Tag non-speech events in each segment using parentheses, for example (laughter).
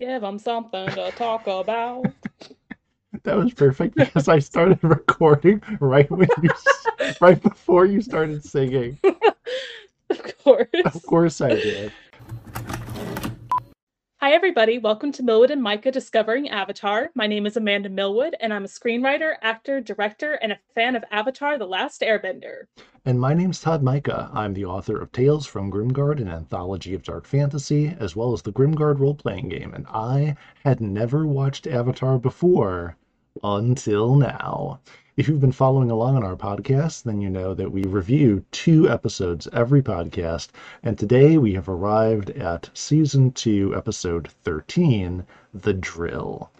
Give them something to talk about. (laughs) That was perfect because I started recording right when you, right before you started singing. (laughs) of course. Of course I did. Hi, everybody. Welcome to Milwood and Mika Discovering Avatar. My name is Amanda Milwood, and I'm a screenwriter, actor, director, and a fan of Avatar The Last Airbender. And my name's Todd Mika. I'm the author of Tales from Grimgard, an anthology of dark fantasy, as well as the Grimgard role playing game. And I had never watched Avatar before until now. If you've been following along on our podcast, then you know that we review two episodes every podcast. And today we have arrived at season two, episode 13 The Drill.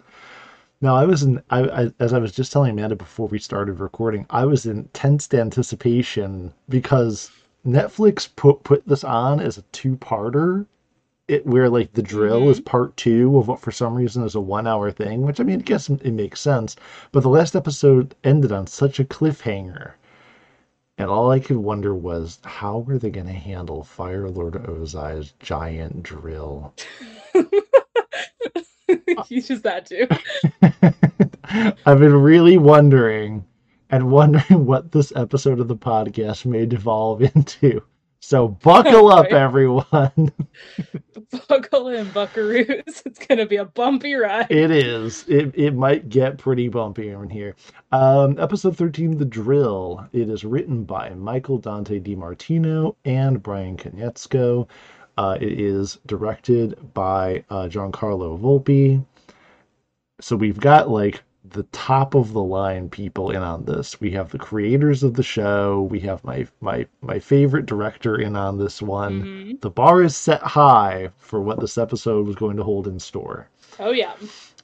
Now, I was in, I, I, as I was just telling Amanda before we started recording, I was in tense anticipation because Netflix put, put this on as a two parter it where like the drill mm-hmm. is part two of what for some reason is a one hour thing, which I mean, I guess it makes sense. But the last episode ended on such a cliffhanger. And all I could wonder was how were they going to handle Fire Lord Ozai's giant drill? (laughs) you just that too. (laughs) I've been really wondering and wondering what this episode of the podcast may devolve (laughs) into. So buckle up, (laughs) everyone. buckle in, buckaroos. (laughs) It's gonna be a bumpy ride. It is. It it might get pretty bumpy in here. Um, episode thirteen, the drill. It is written by Michael Dante DiMartino and Bryan Konietzko. Uh, it is directed by uh, Giancarlo Volpe. So we've got like the top of the line people in on this. We have the creators of the show. We have my my my favorite director in on this one. Mm-hmm. The bar is set high for what this episode was going to hold in store. Oh yeah.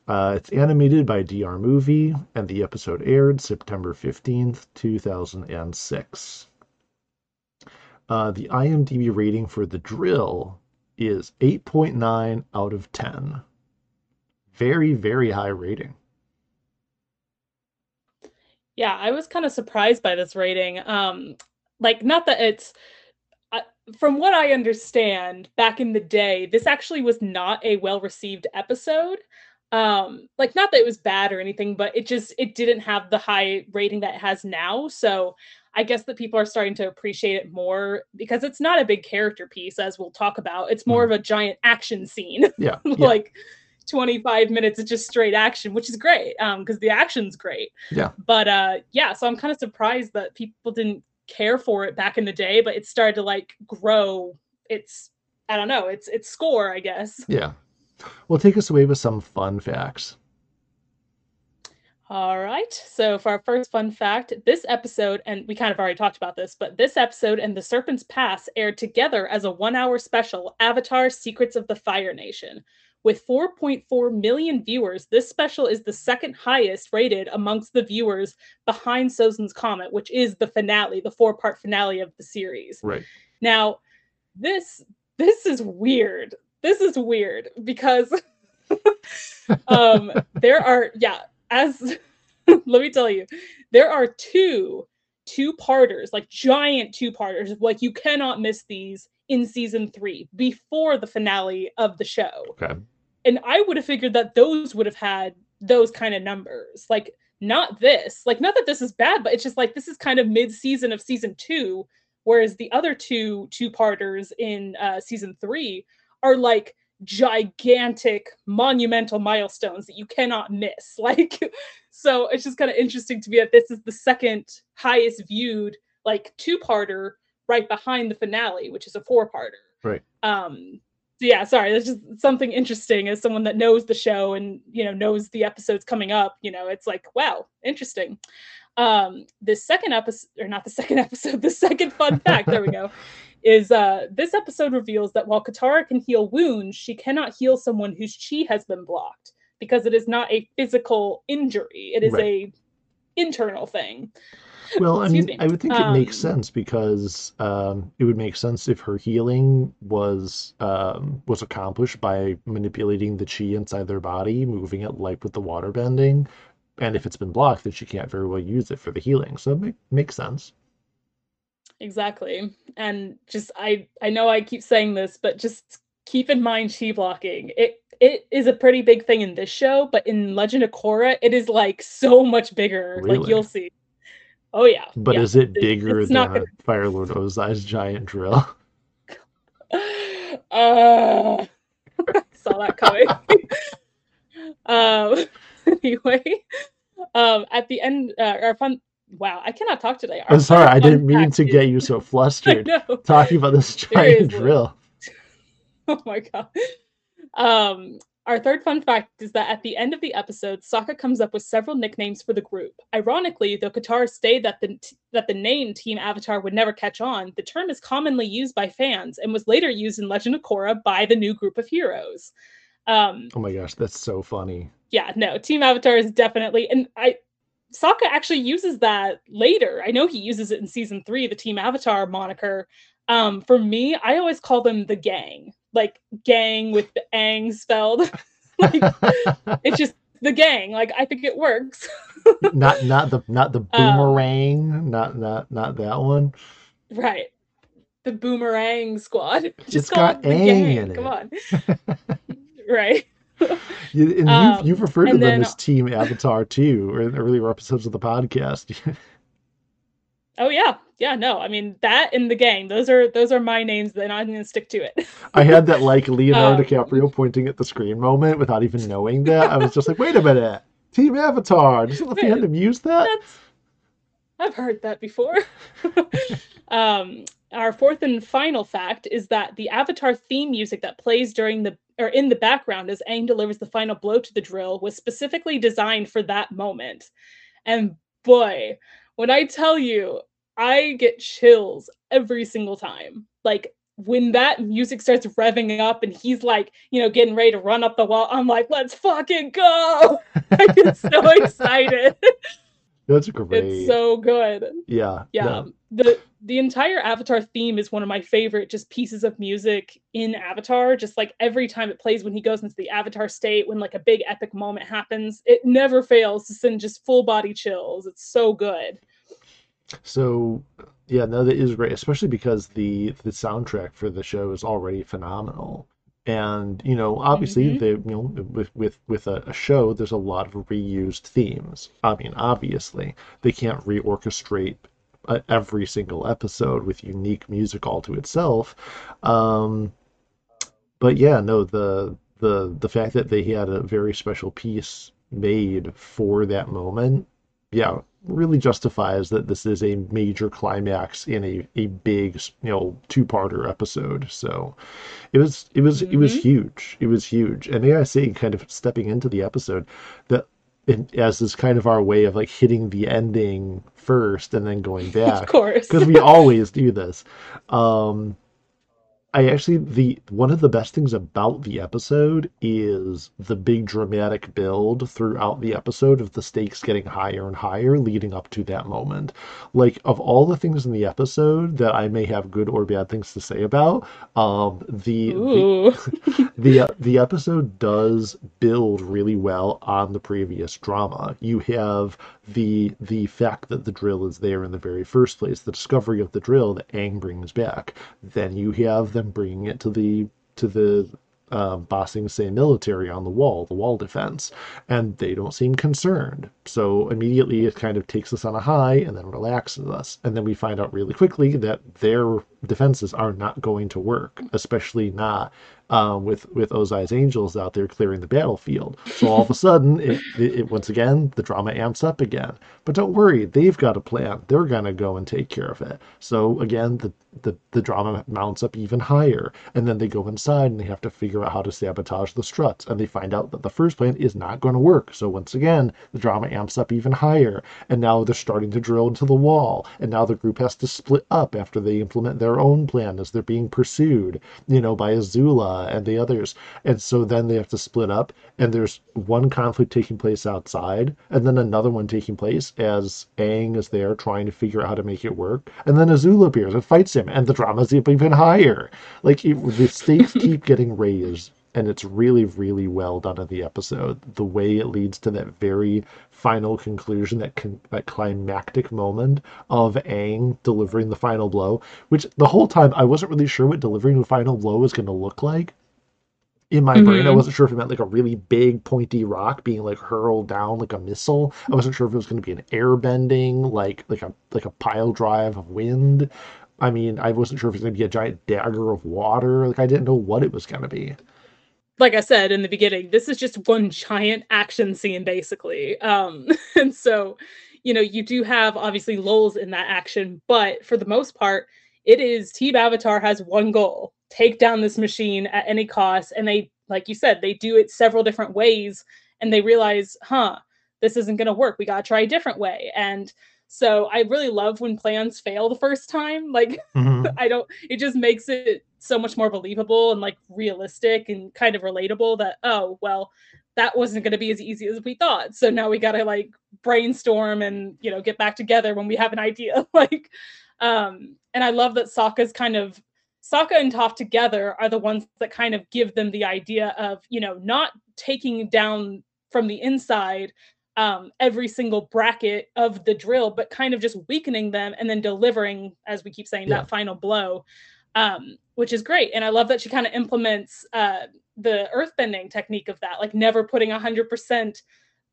Uh, it's animated by DR Movie, and the episode aired September fifteenth, two thousand and six. Uh, the IMDb rating for The Drill is 8.9 out of 10. Very, very high rating. Yeah, I was kind of surprised by this rating. Um, like, not that it's uh, from what I understand, back in the day, this actually was not a well received episode. Um, like, not that it was bad or anything, but it just it didn't have the high rating that it has now. So I guess that people are starting to appreciate it more because it's not a big character piece, as we'll talk about. It's more mm. of a giant action scene. Yeah. (laughs) like 25 minutes of just straight action, which is great um because the action's great. Yeah. But uh yeah, so I'm kind of surprised that people didn't care for it back in the day, but it started to like grow its I don't know, it's its score, I guess. Yeah. Well, take us away with some fun facts. All right. So, for our first fun fact, this episode, and we kind of already talked about this, but this episode and The Serpent's Pass aired together as a one hour special Avatar Secrets of the Fire Nation, with 4.4 million viewers, this special is the second highest rated amongst the viewers behind Sozin's Comet, which is the finale, the four-part finale of the series. Right. Now, this this is weird. This is weird because (laughs) um there are yeah, as (laughs) let me tell you, there are two two-parters, like giant two-parters. Like you cannot miss these in season 3 before the finale of the show. Okay and I would have figured that those would have had those kind of numbers. Like not this. Like not that this is bad, but it's just like this is kind of mid-season of season 2 whereas the other two two-parters in uh season 3 are like gigantic monumental milestones that you cannot miss. (laughs) Like so it's just kind of interesting to me that this is the second highest viewed like two-parter right behind the finale, which is a four-parter. Right. Um yeah, sorry, that's just something interesting as someone that knows the show and you know knows the episodes coming up. You know, it's like wow, interesting. Um, the second episode, or not the second (laughs) episode, the second fun fact. there we go. (laughs) Is uh, this episode reveals that while Katara can heal wounds, she cannot heal someone whose chi has been blocked because it is not a physical injury; it is right. a internal thing. Well, I mean, me. I would think it makes um, sense because um, it would make sense if her healing was um, was accomplished by manipulating the chi inside their body, moving it like with the water bending, and if it's been blocked, then she can't very well use it for the healing. So it make, makes sense. Exactly, and just I I know I keep saying this, but just keep in mind chi blocking. It it is a pretty big thing in this show, but in Legend of Korra, it is like so much bigger. Like you'll see. Oh yeah. But yeah. is it bigger it's than gonna- Fire Lord Ozai's giant drill? (laughs) uh, (laughs) saw that coming. (laughs) um, anyway, um, at the end, uh, our fun. Wow, I cannot talk today. Our I'm sorry, I didn't mean to is- get you so flustered talking about this giant Seriously. drill. Oh my god. Um, our third fun fact is that at the end of the episode, Sokka comes up with several nicknames for the group. Ironically, though Katara stated that the that the name Team Avatar would never catch on, the term is commonly used by fans and was later used in Legend of Korra by the new group of heroes. Um, Oh my gosh, that's so funny. yeah, no, Team Avatar is definitely and I Sokka actually uses that later. I know he uses it in season three, the Team Avatar moniker. Um, for me, I always call them the gang, like gang with the ang spelled. (laughs) like (laughs) it's just the gang. Like I think it works. (laughs) not not the not the Um, boomerang, not not not that one. right. The boomerang squad. Just It's got it ang Come on. right. You, and Um, you've, you've referred to them then- as Team Avatar too, in earlier episodes of the podcast. Oh yeah. Yeah, no. I mean that and the gang. Those are those are my names, and I'm gonna stick to it. I had that like Leonardo (laughs) Um, DiCaprio pointing at the screen moment without even knowing that. I was just like, wait a minute, Team Avatar. Doesn't the fandom use that? I've heard that before. (laughs) um, our fourth and final fact is that the Avatar theme music that plays during the or in the background as Aang delivers the final blow to the drill was specifically designed for that moment. And boy, when I tell you, I get chills every single time. Like when that music starts revving up and he's like, you know, getting ready to run up the wall, I'm like, let's fucking go. (laughs) I get so (laughs) excited. That's great. It's so good. yeah. Yeah. The the entire Avatar theme is one of my favorite just pieces of music in Avatar. Just like every time it plays when he goes into the Avatar state, when like a big epic moment happens, it never fails to send just full body chills. It's so good. So yeah, no, that is great, especially because the the soundtrack for the show is already phenomenal. And you know, obviously, Mhm. the you know, with with with a, a show, there's a lot of reused themes. I mean, obviously, they can't reorchestrate every single episode with unique music all to itself. Um, but yeah, no, the the the fact that they had a very special piece made for that moment, yeah, really justifies that this is a major climax in a, a big, you know, two-parter episode. So it was it was it was Mhm. huge. It was huge. And may I say, kind of stepping into the episode, that it, as is kind of our way of like hitting the ending first and then going (laughs) back Of course. because we always do this. Um, I actually the one of the best things about the episode is the big dramatic build throughout the episode of the stakes getting higher and higher leading up to that moment. Like of all the things in the episode that I may have good or bad things to say about, um, the the, (laughs) the uh, the episode does build really well on the previous drama. You have the the fact that the drill is there in the very first place, the discovery of the drill that Aang brings back. Then you have them bringing it to the to the uh, Ba Sing Se military on the wall, the wall defense, and they don't seem concerned. So immediately it kind of takes us on a high and then relaxes us. And then we find out really quickly that their defenses are not going to work, especially not um, with with Ozai's angels out there clearing the battlefield. So all of a sudden, it, it, it once again the drama amps up again. But don't worry, they've got a plan. They're gonna go and take care of it. So again, the the, the drama mounts up even higher, and then they go inside and they have to figure out how to sabotage the struts, and they find out that the first plan is not going to work. So once again, the drama amps up even higher, and now they're starting to drill into the wall, and now the group has to split up after they implement their own plan as they're being pursued, you know, by Azula Uh, and the others, and so then they have to split up, and there's one conflict taking place outside, and then another one taking place as Aang is there trying to figure out how to make it work, and then Azula appears and fights him, and the drama's even higher. Like it, the stakes (laughs) keep getting raised, and it's really, really well done in the episode. The way it leads to that very final conclusion, that con- that climactic moment of Aang delivering the final blow, which the whole time I wasn't really sure what delivering the final blow was going to look like in my mm-hmm. brain. I mm-hmm. wasn't sure if it meant like a really big pointy rock being like hurled down like a missile. I wasn't sure if it was going to be an air bending like like a like a pile drive of wind. I mean, I wasn't sure if it was going to be a giant dagger of water. Like I didn't know what it was going to be. Like I said in the beginning, this is just one giant action scene basically. Um (laughs) and so, you know, you do have obviously lulls in that action, but for the most part, it is Team Avatar has one goal take down this machine at any cost. And they, like you said, they do it several different ways and they realize, huh, this isn't going to work. We got to try a different way. And so I really love when plans fail the first time. Like, (laughs) mm-hmm. I don't, it just makes it so much more believable and like realistic and kind of relatable that, oh, well, that wasn't going to be as easy as we thought. So now we got to like brainstorm and, you know, get back together when we have an idea. (laughs) like, um, and I love that Sokka's kind of Sokka and Toph together are the ones that kind of give them the idea of, you know, not taking down from the inside um, every single bracket of the drill, but kind of just weakening them and then delivering, as we keep saying, yeah. that final blow, um, which is great. And I love that she kind of implements uh, the earthbending technique of that, like never putting 100%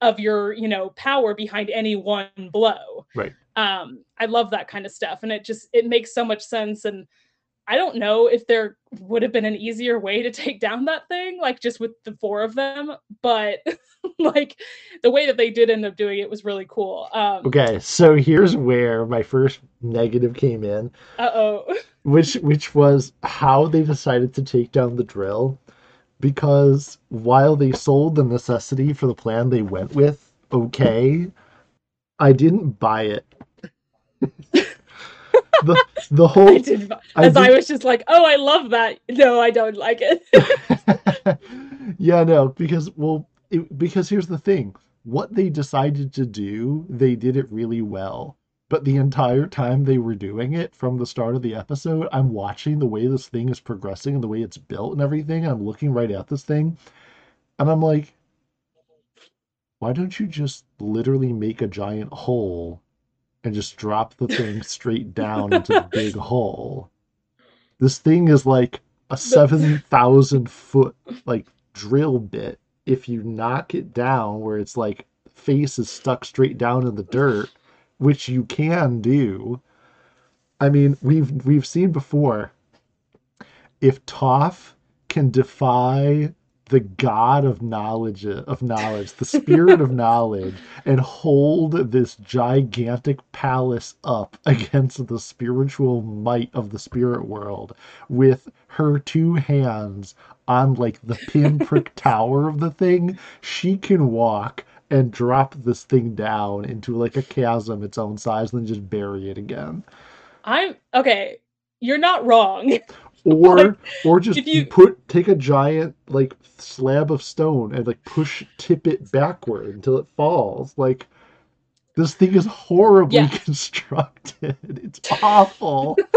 of your, you know, power behind any one blow. Right. Um, I love that kind of stuff. And it just, it makes so much sense. And, I don't know if there would have been an easier way to take down that thing, like just with the four of them, but (laughs) like the way that they did end up doing it was really cool. Um, okay, so here's where my first negative came in. Uh oh. (laughs) Which which was how they decided to take down the drill, because while they sold the necessity for the plan they went with, okay, I didn't buy it. (laughs) the the whole I did, as I, did, I, was just like, oh, I love that. No, I don't like it. (laughs) yeah, no, because well, it, because here's the thing: what they decided to do, they did it really well. But the entire time they were doing it, from the start of the episode, I'm watching the way this thing is progressing and the way it's built and everything. I'm looking right at this thing, and I'm like, why don't you just literally make a giant hole and just drop the thing (laughs) straight down into the big hole. This thing is like a 7,000 foot like drill bit. If you knock it down where it's like face is stuck straight down in the dirt, which you can do. I mean, we've we've seen before if Toph can defy the god of knowledge of knowledge the spirit of (laughs) knowledge and hold this gigantic palace up (laughs) against the spiritual might of the spirit world with her two hands on like the pinprick (laughs) tower of the thing. She can walk and drop this thing down into like a chasm its own size and then just bury it again. I'm okay you're not wrong or like, or just you... put take a giant like slab of stone and like push tip it backward until it falls. Like this thing is horribly yeah. (laughs) constructed. It's awful. (laughs)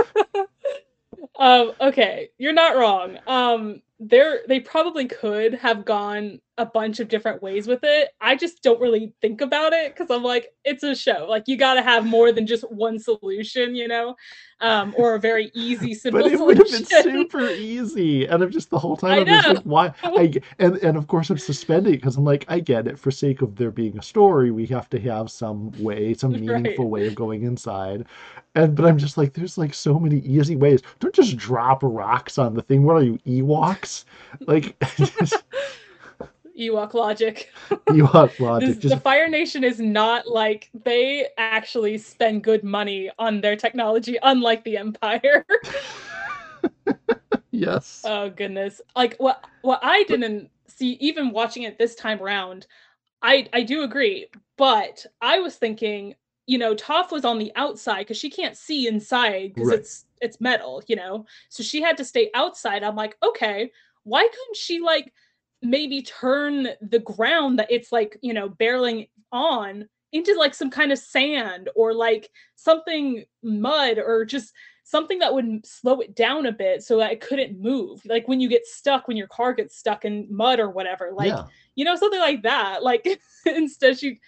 Um okay. You're not wrong. Um there they probably could have gone a bunch of different ways with it. I just don't really think about it because I'm like, it's a show. Like you got to have more than just one solution, you know, um, or a very easy, simple. (laughs) but it solution. would have been super easy, and I'm just the whole time I'm just like, why? (laughs) I and and of course I'm suspending because I'm like, I get it. For sake of there being a story, we have to have some way, some (laughs) meaningful right. way of going inside. And but I'm just like, there's like so many easy ways. Don't just drop rocks on the thing. What are you, Ewoks? Like. Just, Ewok logic. (laughs) Ewok (laughs) logic. Just... The Fire Nation is not like they actually spend good money on their technology, unlike the Empire. (laughs) yes. Oh goodness! Like what? What I didn't see, even watching it this time around, I I do agree, but I was thinking, you know, Toph was on the outside because she can't see inside because right. it's it's metal, you know, so she had to stay outside. I'm like, okay, why couldn't she like? Maybe turn the ground that it's like you know barreling on into like some kind of sand or like something mud or just something that would slow it down a bit so that it couldn't move like when you get stuck when your car gets stuck in mud or whatever like yeah. you know something like that like (laughs) instead she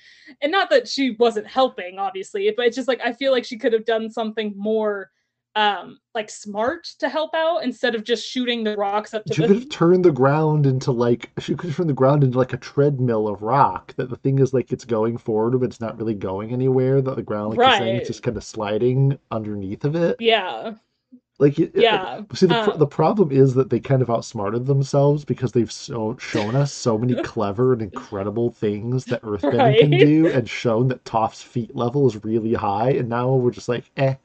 and not that she wasn't helping obviously but it's just like i feel like she could have done something more um like smart to help out instead of just shooting the rocks up to She the could have turned the ground into like she could have turned the ground into like a treadmill of rock. That the thing is like it's going forward, but it's not really going anywhere. That the ground, like you're saying, it's just kind of sliding underneath of it. yeah Like it, it- yeah See, the, um, the problem is that they kind of outsmarted themselves because they've so shown us so many (laughs) clever and incredible things that Earthbending can do, and shown that Toph's feet level is really high, and now we're just like, eh.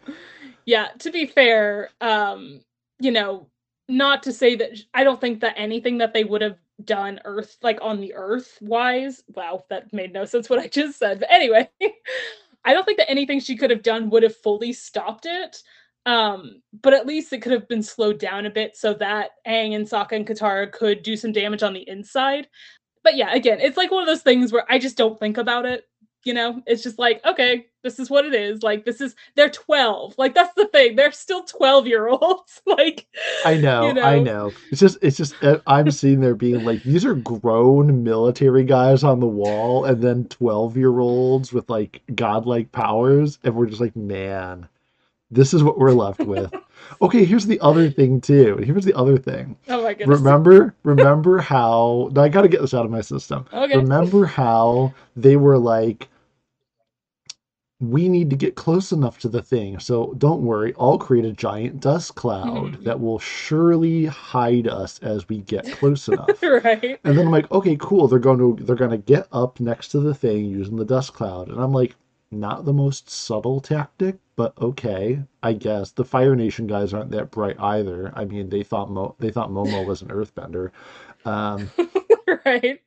Yeah to be fair um you know not to say that i don't think that anything that they would have done earth like on the earth wise wow that made no sense what i just said but anyway (laughs) i don't think that anything she could have done would have fully stopped it um but at least it could have been slowed down a bit so that Aang and Sokka and Katara could do some damage on the inside. But yeah again it's like one of those things where i just don't think about it you know it's just like okay this is what it is like this is they're 12 like that's the thing they're still 12 year olds (laughs) like I know, you I know. It's just, it's just, uh, I'm sitting there being like, these are grown military guys on the wall, and then 12 year olds with like godlike powers, and we're just like, man, this is what we're left with. (laughs) okay, here's the other thing, too. Here's the other thing. oh my goodness Remember, remember how, I gotta get this out of my system. okay Remember how they were like, we need to get close enough to the thing. So don't worry, I'll create a giant dust cloud Mhm. that will surely hide us as we get close (laughs) enough. right And then I'm like, okay, cool. They're going to they're going to get up next to the thing using the dust cloud. And I'm like, not the most subtle tactic, but okay, I guess. The Fire Nation guys aren't that bright either. I mean, they thought Mo- they thought Momo (laughs) was an earthbender. Um, (laughs) right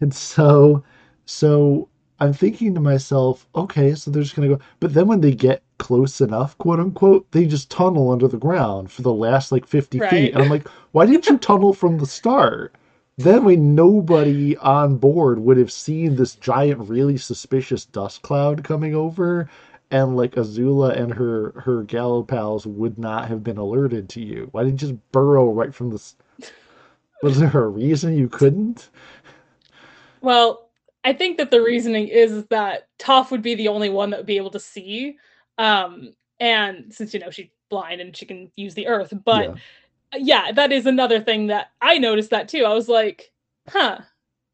and so, so I'm thinking to myself, okay, so they're just gonna go. But then when they get close enough, quote unquote, they just tunnel under the ground for the last like 50 Right. feet. And I'm like, why didn't you (laughs) tunnel from the start? Then way nobody on board would have seen this giant, really suspicious dust cloud coming over, and like Azula and her her gal pals would not have been alerted to you. Why didn't you just burrow right from the? s- Was there a reason you couldn't? well i think that the reasoning is that toph would be the only one that would be able to see um and since you know she's blind and she can use the earth but Yeah. Yeah, that is another thing that I noticed that too. I was like, huh,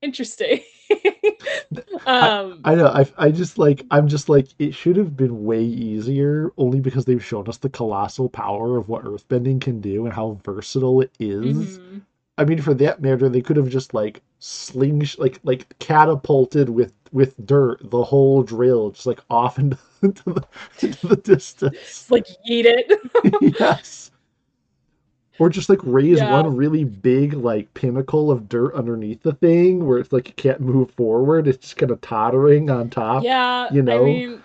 interesting. (laughs) um, I know. I, I just like. I'm just like. It should have been way easier, only because they've shown us the colossal power of what earthbending can do and how versatile it is. mhm. I mean, for that matter, they could have just like sling, like like catapulted with with dirt the whole drill, just like off into, (laughs) into the into the distance. Just like eat it. (laughs) yes. Or just like raise Yeah. one really big like pinnacle of dirt underneath the thing where it's like it can't move forward. It's just kind of tottering on top. yeah, you know? I mean,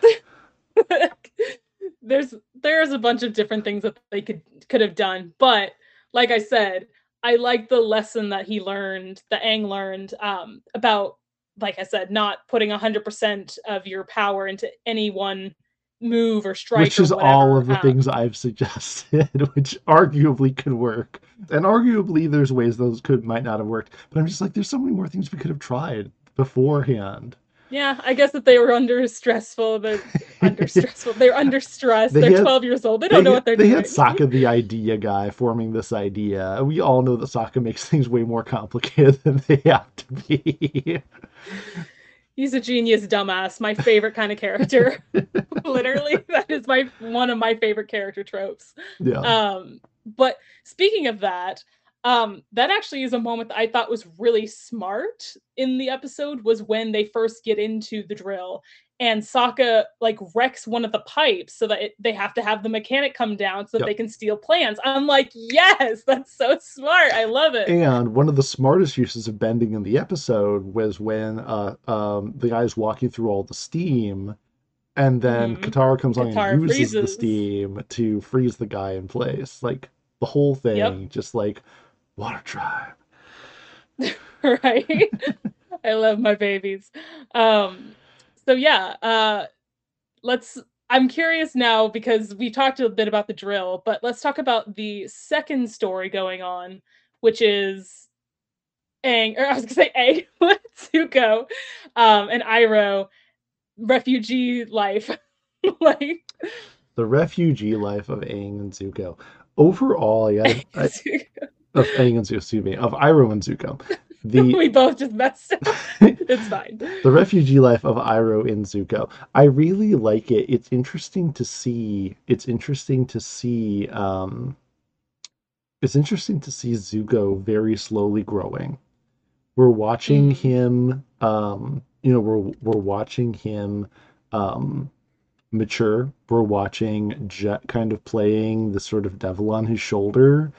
(laughs) there's there's a bunch of different things that they could could have done, but like I said, I like the lesson that he learned, that Aang learned um, about, like I said, not putting hundred percent of your power into any one move or strike, which or is all of the um, things I've suggested, (laughs) which arguably could work. And arguably there's ways those could might not have worked. But I'm just like, there's so many more things we could have tried beforehand. Yeah, I guess that they were under (laughs) stressful. They're (laughs) under stressful. They're under stress. They They are had- 12 years old. They don't know had, what they're they doing. had Sokka the idea guy forming this idea. We all know that Sokka makes things way more complicated than they have to be. He's a genius dumbass. My favorite kind of character. (laughs) Literally, that is my one of my favorite character tropes. yeah. Um, but speaking of that, um, that actually is a moment that I thought was really smart in the episode was when they first get into the drill and Sokka like wrecks one of the pipes so that it, they have to have the mechanic come down so that Yep. they can steal plans. I'm like, yes, that's so smart. I love it. And one of the smartest uses of bending in the episode was when uh, um, the guy's walking through all the steam, and then Mhm. Katara comes on and uses the steam to freeze the guy in place. Like the whole thing, Yep. just like water tribe. (laughs) right (laughs) i love my babies um so yeah uh let's i'm curious now because we talked a bit about the drill but let's talk about the second story going on which is Aang, or I was gonna say Aang, (laughs) Zuko, um, and Iroh refugee life. (laughs) like the refugee life of Aang and Zuko. Overall, I, (laughs) gotta, I of Aang and Zuko, excuse me, of Iroh and Zuko. The (laughs) we both just messed up. it's fine. the refugee life of Iroh in Zuko. I really like it. It's interesting to see. It's interesting to see. Um, it's interesting to see Zuko very slowly growing. We're watching Mm. him. Um, you know, we're we're watching him um, mature. We're watching Jet kind of playing the sort of devil on his shoulder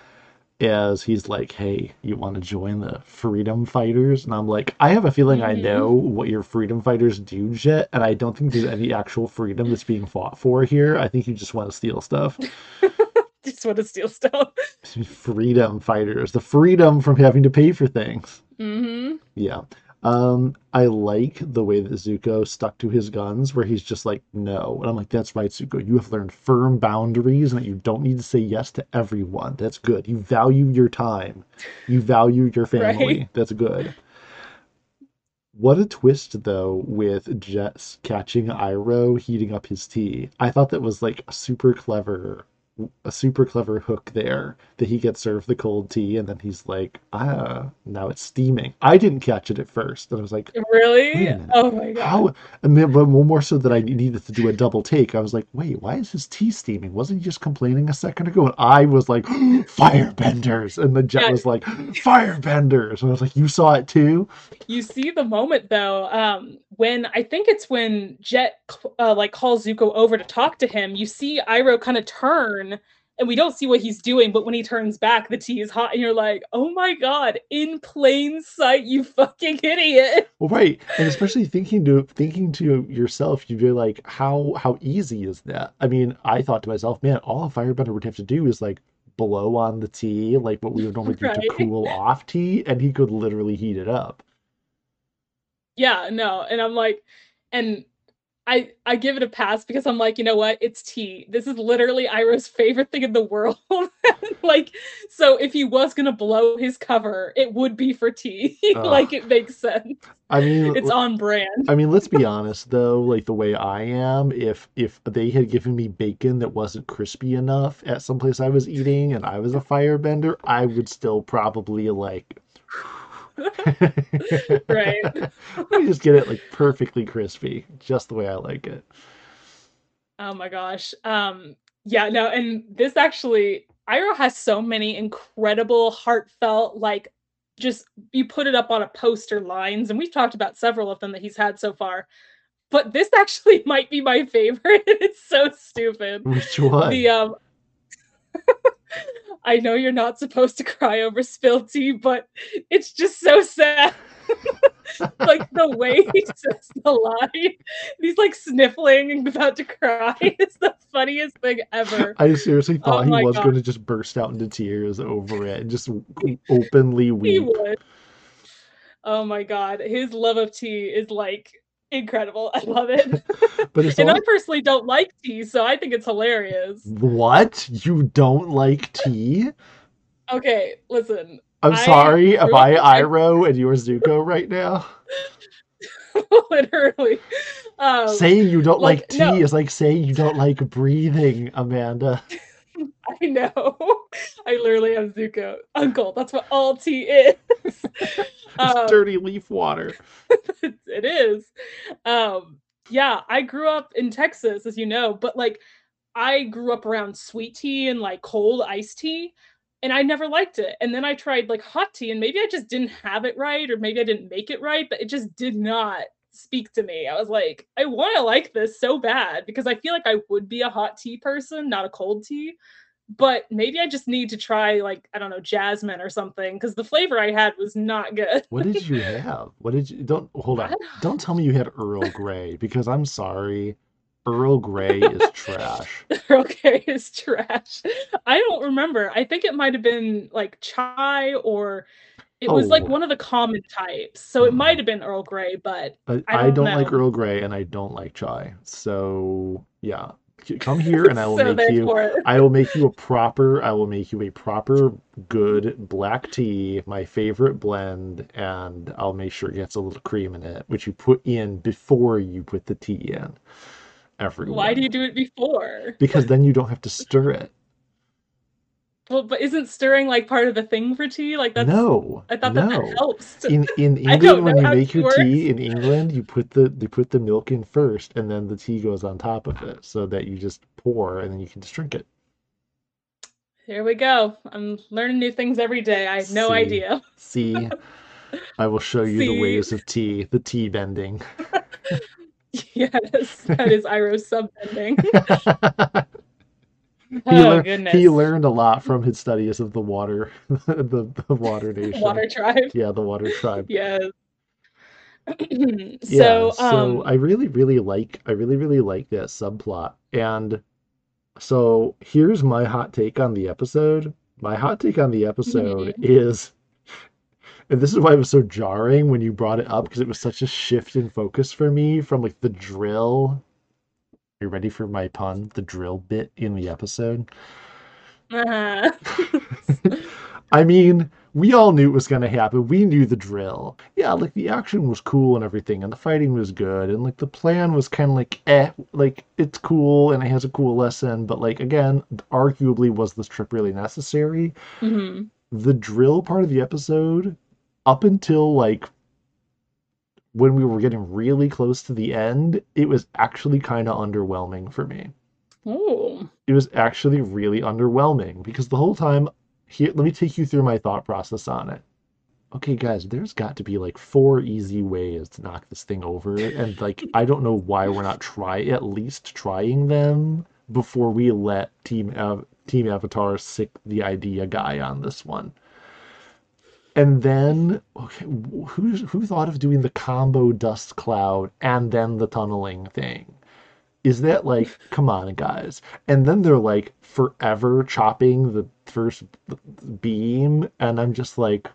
as he's like, "Hey, you want to join the freedom fighters?" And I'm like, "I have a feeling I Mhm. know what your freedom fighters do, Jet, and I don't think there's any actual freedom that's being fought for here. I think you just want to steal stuff." (laughs) Just want to steal stuff. freedom fighters, the freedom from having to pay for things. hmm Yeah. Um, I like the way that Zuko stuck to his guns, where he's just like, no. And I'm like, that's right, Zuko. You have learned firm boundaries and that you don't need to say yes to everyone. That's good. You value your time, you value your (laughs) family. Right. That's good. What a twist, though, with Jets catching Iroh heating up his tea. I thought that was like a super clever, a super clever hook there that he gets served the cold tea and then he's like, ah, now it's steaming. I didn't catch it at first. And I was like, Really? Oh my god. how? And then, but more so that I needed to do a double take. I was like, wait, why is his tea steaming? Wasn't he just complaining a second ago? And I was like, (gasps) firebenders. And the Jet Yeah. was like, firebenders. And I was like, you saw it too? You see the moment though, um, when I think it's when Jet uh, like calls Zuko over to talk to him. You see Iroh kind of turn, and we don't see what he's doing. But when he turns back, the tea is hot, and you're like, "Oh my god!" In plain sight, you fucking idiot! Well, right, and especially thinking to thinking to yourself, you'd be like, how how easy is that? I mean, I thought to myself, man, all a firebender would have to do is like blow on the tea, like what we would normally do to cool off tea, and he could literally heat it up. Yeah, no, and I'm like, and I I give it a pass because I'm like, you know what? It's tea. This is literally Iroh's (laughs) favorite thing in the world. (laughs) like, so if he was gonna blow his cover, it would be for tea. (laughs) like, it makes sense. I mean, It's on brand. I mean, let's be honest though, like the way I am, if if they had given me bacon that wasn't crispy enough at some place I was eating and I was a firebender, I would still probably like (laughs) Right. (laughs) Let me just get it like perfectly crispy, just the way I like it. Oh my gosh. Um, yeah, no, and this actually, Iroh has so many incredible, heartfelt, like just you put it up on a poster lines, and we've talked about several of them that he's had so far. But this (laughs) actually might be my favorite. It's so stupid. Which one? The um I know you're not supposed to cry over spilled tea, but it's just so sad. (laughs) like the way he says the line. He's like sniffling and about to cry. (laughs) It's the funniest thing ever. I seriously thought Oh he was God. going to just burst out into tears over it and just openly He weep. would. Oh my god. His love of tea is like incredible. I love it. (laughs) But and all I personally don't like tea, so I think it's hilarious. what? You don't like tea? Okay, listen. I'm sorry. Am I Iroh and you're Zuko right now? (laughs) Literally. Um, saying you don't like, like, tea no. is like saying you don't like breathing, Amanda. (laughs) (laughs) I know. (laughs) I literally have Zuko. Uncle, that's what all tea is. (laughs) It's Um, dirty leaf water. it is. Um, yeah, I grew up in Texas, as you know, but like I grew up around sweet tea and like cold iced tea, and I never liked it. And then I tried like hot tea, and maybe I just didn't have it right, or maybe I didn't make it right, but it just did not speak to me. I was like, I want to like this so bad because I feel like I would be a hot tea person, not a cold tea. But maybe I just need to try like I don't know jasmine or something because the flavor I had was not good. What did you (laughs) have? What did you don't hold on. Don't tell me you had Earl Grey because I'm sorry. Earl Grey is (laughs) trash. Earl Grey is trash. I don't remember. I think it might have been like chai or it was like Oh. one of the common types. So it might mm. have been Earl Grey, but But I I don't don't like. Earl Grey and I don't like chai. So yeah, come here and I will so make you. I will make you a proper. I will make you a proper good black tea, my favorite blend, and I'll make sure it gets a little cream in it, which you put in before you put the tea in. everyone. Why do you do it before? Because then you don't have to stir it. Well, but isn't stirring like part of the thing for tea? Like that's no, I thought that, no. that helps. to- In (laughs) in England, when you make your tea in England, you put the you put the milk in first, and then the tea goes on top of it, so that you just pour, and then you can just drink it. Here we go. I'm learning new things every day. I had no See. idea. See, I will show you (laughs) the ways of tea, the tea bending. (laughs) yes, that is Iroh's subbending. he, (laughs) oh he learned a lot from his studies of the water, (laughs) the, the water (laughs) nation. Water tribe. Yeah, the water tribe. Yes. (clears throat) yeah, so, so um, I really, really like, I really, really like that subplot. And so here's my hot take on the episode. My hot take on the episode is, and this is why it was so jarring when you brought it up because it was such a shift in focus for me from like the drill. Are you ready for my pun? The drill bit in the episode. uh-huh. (laughs) I mean, we all knew it was going to happen. We knew the drill. Yeah, like the action was cool and everything, and the fighting was good, and like the plan was kind of like, eh, like it's cool and it has a cool lesson, but like again, arguably, was this trip really necessary? Mhm. The drill part of the episode, up until like when we were getting really close to the end, it was actually kind of underwhelming for me. Oh. it was actually really underwhelming because the whole time here let me take you through my thought process on it. Okay guys there's got to be like four easy ways to knock this thing over and like (laughs) i don't know why we're not try at least trying them before we let team Av- team avatar sick the idea guy on this one and then okay who who thought of doing the combo dust cloud and then the tunneling thing? Is that like come on guys. And then they're like forever chopping the first beam and i'm just like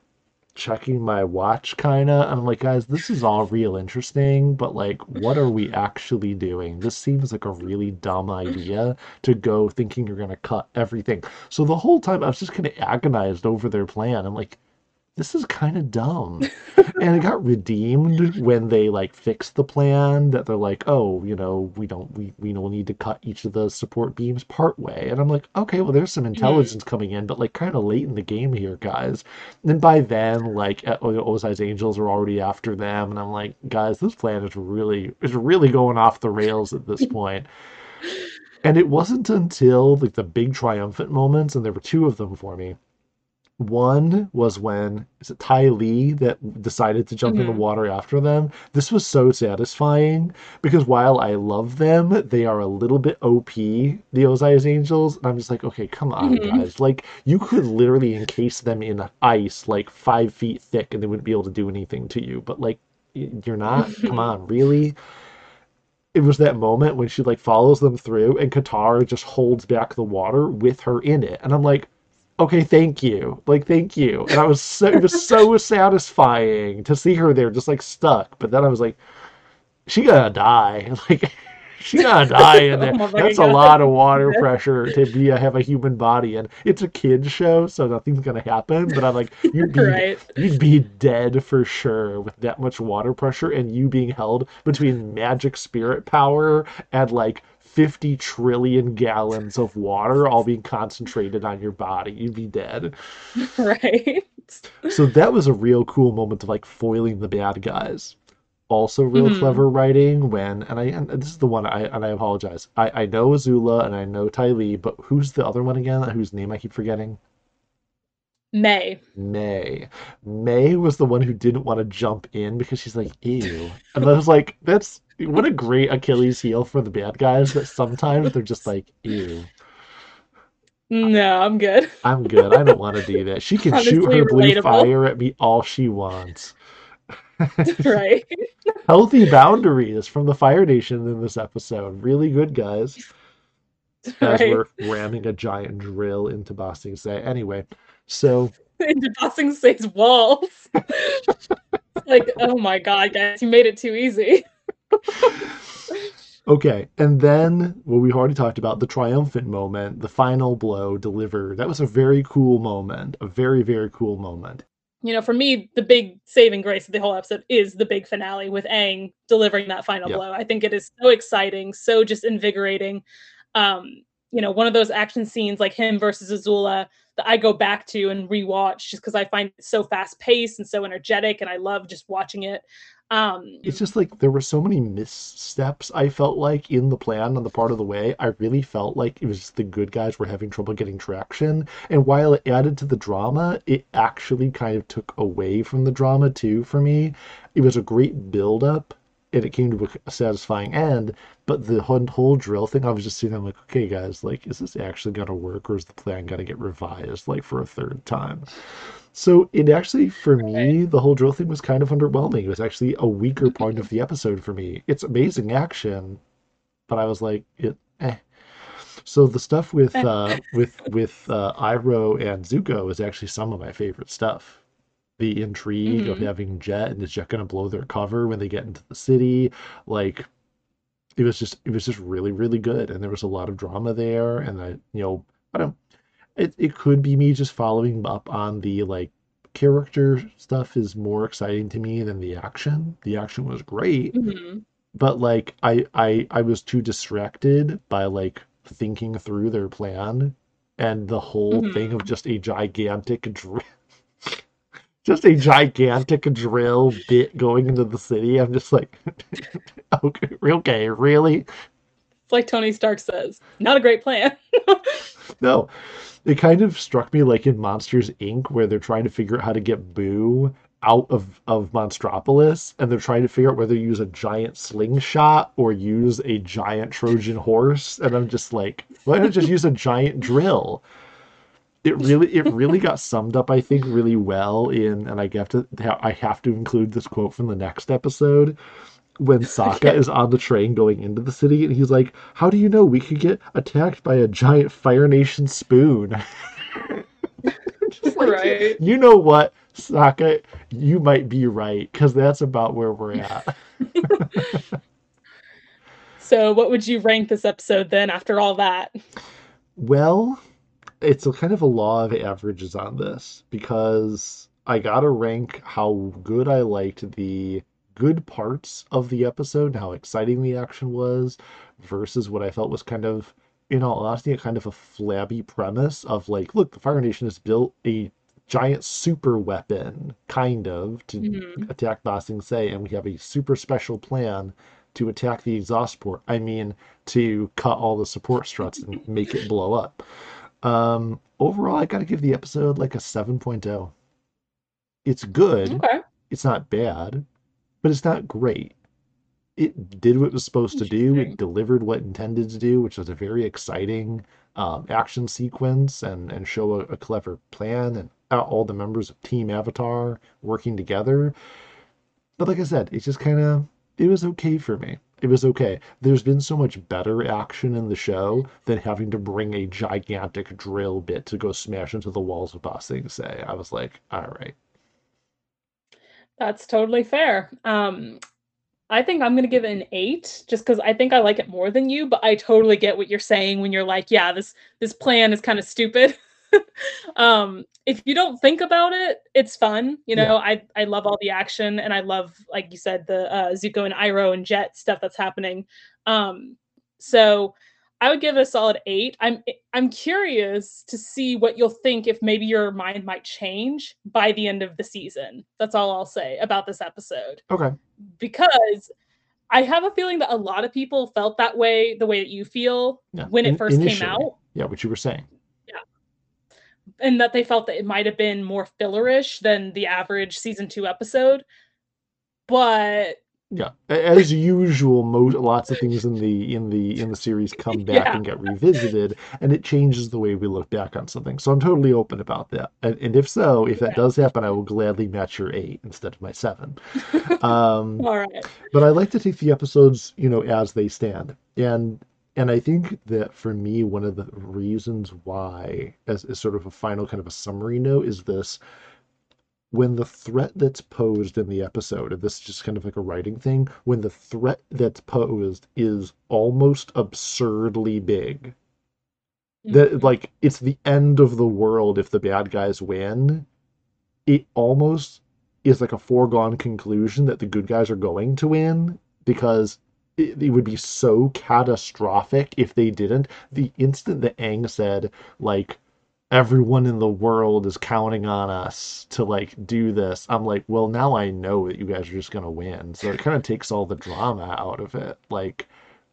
checking my watch kind of i'm like guys this is all real interesting but like what are we actually doing? This seems like a really dumb idea to go thinking you're to cut everything. So the whole time i was just kind of agonized over their plan. I'm like this is kind of dumb. (laughs) And it got redeemed when they like fixed the plan that they're like oh you know we don't we we don't need to cut each of the support beams part way. And i'm like okay well there's some intelligence coming in but like kind of late in the game here guys. And by then like uh, ozai's angels are already after them and i'm like guys this plan is really is really going off the rails at this point. point. And it wasn't until like the big triumphant moments and there were two of them for me one was when is it Ty Lee that decided to jump in the Mhm. water after them. This was so satisfying because while I love them, they are a little bit OP, the Ozai's Angels, and I'm just like, okay, come on, Mhm. guys. Like you could literally encase them in ice like five feet thick, and they wouldn't be able to do anything to you. But like, you're not. (laughs) come on, really? It was that moment when she like follows them through, and Katara just holds back the water with her in it, and I'm like okay, thank you. Like, thank you. And I was so, it was so (laughs) satisfying to see her there just like stuck. But then I was like, she gotta die. (laughs) Like, she gotta die in there. (laughs) Oh That's a lot of water pressure to be a, have a human body. And it's a kid's show, so nothing's gonna happen. But I'm like, you'd be, Right. you'd be dead for sure with that much water pressure and you being held between magic spirit power and like 50 trillion gallons of water all being concentrated on your body. You'd be dead. (laughs) Right. So that was a real cool moment of like foiling the bad guys. Also, real Mhm. clever writing when, and I, and this is the one I, and I apologize. I, I know Azula and I know Ty Lee, but who's the other one again? Whose name I keep forgetting? May. May. May was the one who didn't want to jump in because she's like, ew. And I was like, that's what a great Achilles heel for the bad guys that sometimes they're just like, ew. No, I'm good. I'm good. I don't want to do that. She can shoot her blue relatable. fire at me all she wants. (laughs) (laughs) right. Healthy boundaries from the Fire Nation in this episode. Really good, guys. As Right. we're ramming a giant drill into Ba Sing Se. Anyway, so (laughs) Into Ba Sing Se's walls. like, oh my god, guys, you made it too easy. (laughs) Okay, and then what we already talked about, the triumphant moment, the final blow delivered. That was a very cool moment, a very, very cool moment. you know, for me, the big saving grace of the whole episode is the big finale with Aang delivering that final Yeah. blow. I think it is so exciting, so just invigorating. Um, you know, one of those action scenes like him versus Azula that I go back to and rewatch just because I find it so fast paced and so energetic, and I love just watching it. Um, It's just like there were so many missteps, I felt like, in the plan on the part of the way. I really felt like it was the good guys were having trouble getting traction. And while it added to the drama, it actually kind of took away from the drama too for me. It was a great build up and it came to a satisfying end. But the whole drill thing, I was just sitting there like, okay, guys, like, is this actually going to work or is the plan going to get revised like for a third time? So it actually, for me, the whole drill thing was kind of underwhelming. It was actually a weaker point of the episode for me. It's amazing action, but I was like, it, eh. So the stuff with (laughs) uh, with with uh, Iroh and Zuko is actually some of my favorite stuff. The intrigue of Mhm. having Jet and is Jet going to blow their cover when they get into the city, like it was just it was just really really good, and there was a lot of drama there, and I you know I don't it, it could be me just following up on the like character stuff is more exciting to me than the action. The action was great, mhm. but like I I I was too distracted by like thinking through their plan and the whole thing of just a gigantic (laughs) drill just a gigantic drill bit going into the city. I'm just like (laughs) okay, okay, really? It's like Tony Stark says, not a great plan. (laughs) No, it kind of struck me like in Monsters Inc., where they're trying to figure out how to get Boo out of of Monstropolis, and they're trying to figure out whether to use a giant slingshot or use a giant Trojan horse. And I'm just like, why not just use a giant drill? It really, it really got summed up, I think, really well in, and I have to, I have to include this quote from the next episode when Sokka Okay. is on the train going into the city, and he's like, "How do you know we could get attacked by a giant Fire Nation spoon?" (laughs) Like, right. You know what, Sokka? You might be right because that's about where we're at. (laughs) So, what would you rank this episode then after all that? Well, it's a kind of a law of averages on this because I gotta rank how good I liked the good parts of the episode and how exciting the action was versus what I felt was kind of, in all honesty, a kind of a flabby premise of like, look, the Fire Nation has built a giant super weapon, kind of, to Mhm. attack Ba Sing Se, and we have a super special plan to attack the exhaust port. I mean, to cut all the support struts and make it blow up. Um, overall, I got to give the episode like a 7.0. It's good. Okay. It's not bad, but it's not great. It did what it was supposed to do. It delivered what intended to do, which was a very exciting um, action sequence and and show a, a clever plan and all the members of Team Avatar working together. But like I said, it's just kind of it was okay for me. It was okay. There's been so much better action in the show than having to bring a gigantic drill bit to go smash into the walls of Ba Sing Se. I was like, all right. That's totally fair. Um, I think I'm gonna give it an eight, just because I think I like it more than you. But I totally get what you're saying when you're like, yeah, this this plan is kind of stupid. (laughs) (laughs) um, if you don't think about it, it's fun. You Yeah. know, I I love all the action, and I love, like you said, the uh, Zuko and Iroh and Jet stuff that's happening. Um, so I would give it a solid eight. I'm I'm curious to see what you'll think if maybe your mind might change by the end of the season. That's all I'll say about this episode Okay. because I have a feeling that a lot of people felt that way, the way that you feel Yeah. when it first came out, Yeah, what you were saying. And that they felt that it might have been more fillerish than the average season two episode. But Yeah, as usual, most lots of things in the in the in the series come (laughs) back Yeah. and get revisited, and it changes the way we look back on something. So I'm totally open about that. And, and if so, if that Yeah. does happen, I will gladly match your eight instead of my seven. (laughs) Um, all right, but I like to take the episodes, you know, as they stand. And and I think that for me, one of the reasons why, as, as sort of a final kind of a summary note, is this when the threat that's posed in the episode, and this is just kind of like a writing thing, when the threat that's posed is almost absurdly big. That Mhm. like it's the end of the world if the bad guys win. it almost is like a foregone conclusion that the good guys are going to win because it, it would be so catastrophic if they didn't. The instant that Aang said, like, everyone in the world is counting on us to like do this. I'm like, well, now I know that you guys are just gonna win. So it kind of takes all the drama out of it. Like,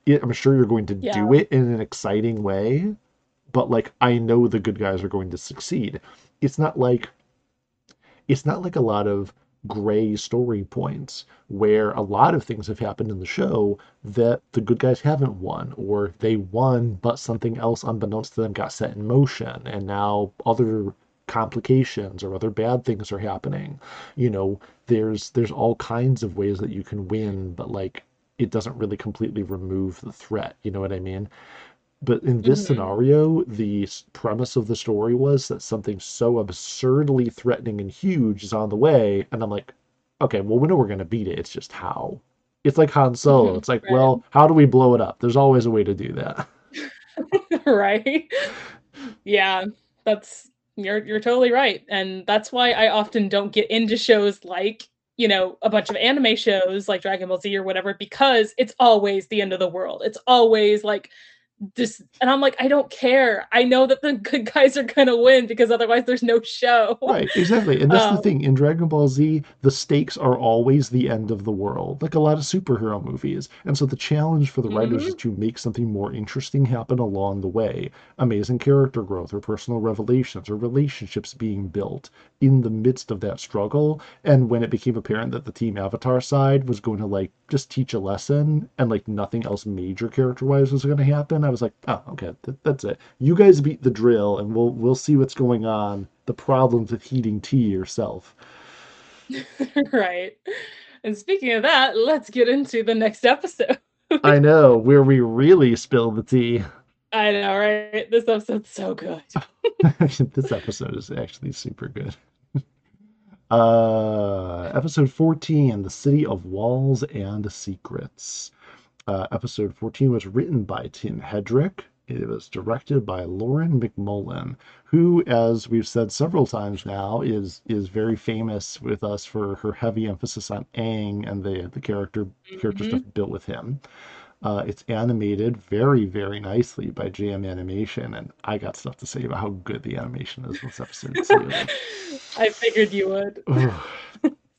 it, I'm sure you're going to Yeah. do it in an exciting way, but like I know the good guys are going to succeed. It's not like it's not like a lot of gray story points where a lot of things have happened in the show that the good guys haven't won or they won but something else unbeknownst to them got set in motion and now other complications or other bad things are happening. You know there's there's all kinds of ways that you can win but like it doesn't really completely remove the threat. You know what i mean but in this Mhm. scenario, the premise of the story was that something so absurdly threatening and huge is on the way, and I'm like, okay, well, we know we're gonna beat it. It's just how. It's like Han Solo. Mhm, It's like, right. well, how do we blow it up? There's always a way to do that. (laughs) right? Yeah, that's you're you're totally right. And that's why I often don't get into shows like, you know, a bunch of anime shows like Dragon Ball Z or whatever because it's always the end of the world. It's always like this and I'm like I don't care. I know that the good guys are going to win because otherwise there's no show. Right, exactly. And that's the Um, thing. In Dragon Ball Z, the stakes are always the end of the world, like a lot of superhero movies. And so the challenge for the writers is to make something more interesting happen along the way. Amazing character growth, or personal revelations, or relationships being built in the midst of that struggle. And when it became apparent that the Team Avatar side was going to, like, just teach a lesson and, like, nothing else major character wise was going to happen, I was like, oh, okay, th- that's it. You guys beat the drill, and we'll, we'll see what's going on the problems with heating tea yourself. (laughs) right. And speaking of that, let's get into the next episode. (laughs) I know, where we really spill the tea. I know, right? This episode's so good. (laughs) this episode is actually super good. Uh, episode 14 The City of Walls and Secrets. Uh, episode 14 was written by Tim Hedrick. It was directed by Lauren MacMullan, who, as we've said several times now, is is very famous with us for her heavy emphasis on Aang and the the character character Mhm. stuff built with him. Uh, it's animated very, very nicely by JM Animation, and I got stuff to say about how good the animation is in this episode. (laughs) I figured you would. (sighs)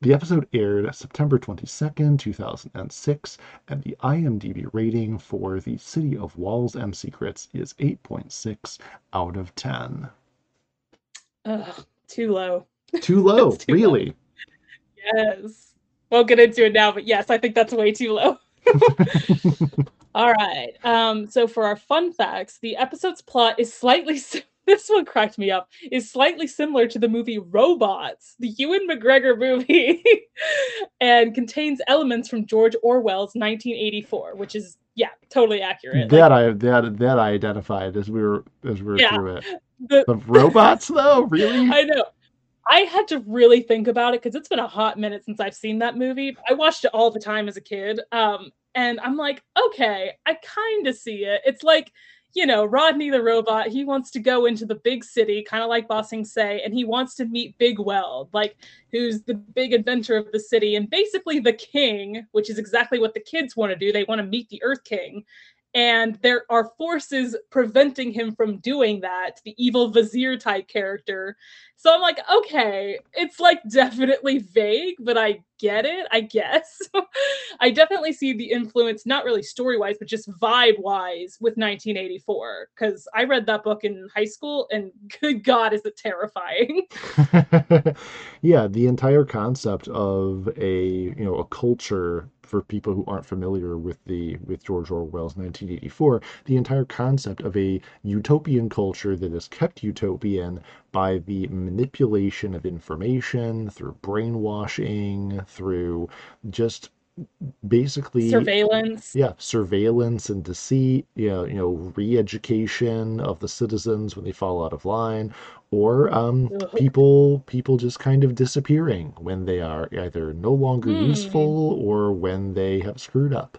The episode aired September 22nd, 2006, and the IMDb rating for The City of Walls and Secrets is 8.6 out of 10. Ugh, too low. Too low, (laughs) too low. really. Yes. Won't get into it now, but yes, I think that's way too low. (laughs) All right. Um, so for our fun facts, the episode's plot is slightly (laughs) this one cracked me up, is slightly similar to the movie Robots, the Ewan McGregor movie, (laughs) and contains elements from George Orwell's 1984, which is yeah, totally accurate. that I that that I identified as we were as we were Yeah. through it. the, The robots, though, really? I know. I had to really think about it because it's been a hot minute since I've seen that movie. I watched it all the time as a kid. Um, and I'm like, okay, I kind of see it. It's like, you know, Rodney the robot, he wants to go into the big city, kind of like Ba Sing Se, and he wants to meet Big Weld, like who's the big adventure of the city and basically the king, which is exactly what the kids want to do. They want to meet the Earth King. And there are forces preventing him from doing that, the evil vizier type character. So I'm like, okay, it's like definitely vague, but I get it, I guess. (laughs) I definitely see the influence, not really story wise, but just vibe wise with 1984. Because I read that book in high school, and (laughs) good God, is it terrifying. (laughs) yeah, the entire concept of a you know a culture for people who aren't familiar with the with George Orwell's 1984, the entire concept of a utopian culture that is kept utopian by the manipulation of information through brainwashing, through just basically Surveillance. yeah surveillance and deceit you know, you know re-education of the citizens when they fall out of line or um, people people just kind of disappearing when they are either no longer Hmm. useful or when they have screwed up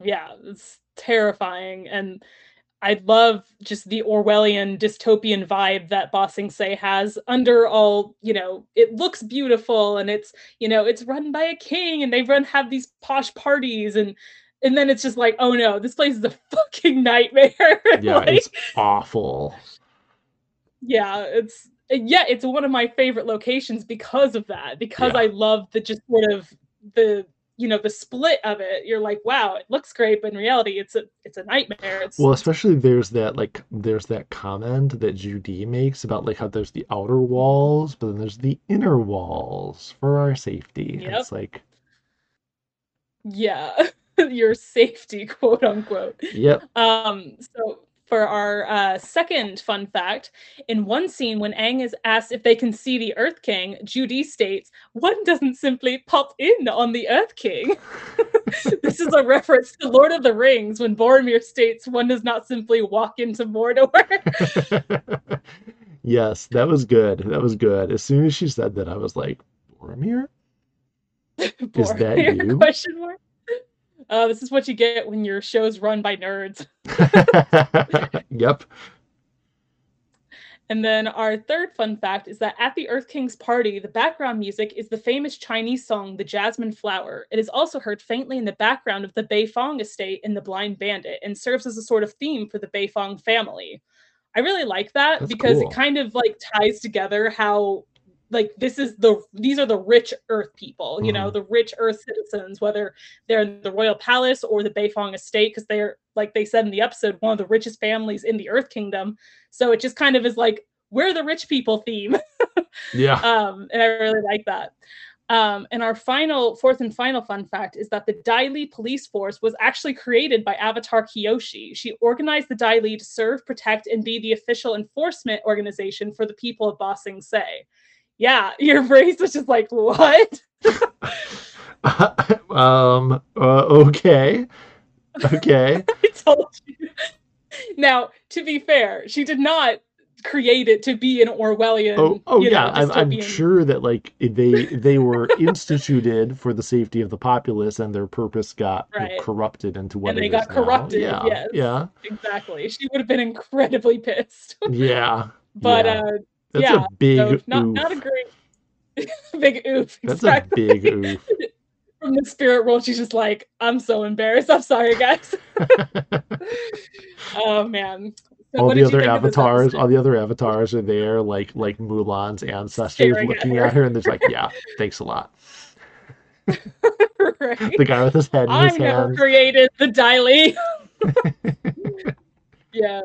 Yeah, it's terrifying. And I love just the Orwellian dystopian vibe that Ba Sing Se has under all, you know, it looks beautiful and it's, you know, it's run by a king and they run have these posh parties and and then it's just like, oh no, this place is a (laughs) fucking nightmare. (laughs) Yeah, like, it's awful. yeah, it's yeah, it's one of my favorite locations because of that. Because Yeah. I love the just sort of the you know the split of it. You're like, wow, it looks great, but in reality, it's a it's a nightmare. It's Well, especially there's that like there's that comment that Judy makes about like how there's the outer walls, but then there's the inner walls for our safety. Yep. It's like, yeah, (laughs) your safety, quote unquote. yep, Um, so for our uh, second fun fact, in one scene when Aang is asked if they can see the Earth King, Judy states, "One doesn't simply pop in on the Earth King." (laughs) this is a reference to Lord of the Rings when Boromir states, "One does not simply walk into Mordor." (laughs) (laughs) yes, that was good. That was good. As soon as she said that, I was like, Boromir? Is that Boromir, you? Question mark. Uh, this is what you get when your show's run by nerds. (laughs) (laughs) Yep. And then our third fun fact is that at the Earth King's party, the background music is the famous Chinese song The Jasmine Flower. It is also heard faintly in the background of the Beifong estate in The Blind Bandit and serves as a sort of theme for the Beifong family. I really like that That's because cool. it kind of like ties together how like this is the these are the rich earth people, you know, Mhm. the rich earth citizens whether they're in the royal palace or the Beifong estate because they're like they said in the episode one of the richest families in the earth kingdom so it just kind of is like we're the rich people theme. (laughs) Yeah. um, and I really like that. Um, and our final, fourth and final fun fact is that the Dai Li police force was actually created by Avatar Kyoshi. She organized the Dai Li to serve, protect, and be the official enforcement organization for the people of Ba Sing Se. Yeah, your brace was just like, what? (laughs) um, uh, okay. Okay. (laughs) I told you. Now, to be fair, she did not create it to be an Orwellian. Oh, oh you know, yeah, I'm, I'm sure that like they (laughs) they were instituted for the safety of the populace, and their purpose got Right. corrupted into what And they got now. corrupted, Yeah, yes. yeah, Exactly. She would have been incredibly pissed. yeah. But yeah. uh that's yeah, a big so not oof. not a great (laughs) big oof. That's exactly. a big oof. (laughs) From the spirit world, she's just like, I'm so embarrassed. I'm sorry, guys. (laughs) oh man. So all the other think of this avatars, all the other avatars are there, like like Mulan's ancestors, Staring at looking her. at her, and they're like, "Yeah, thanks a lot." right. The guy with his head in I his never hand. created the Dai Li. yeah.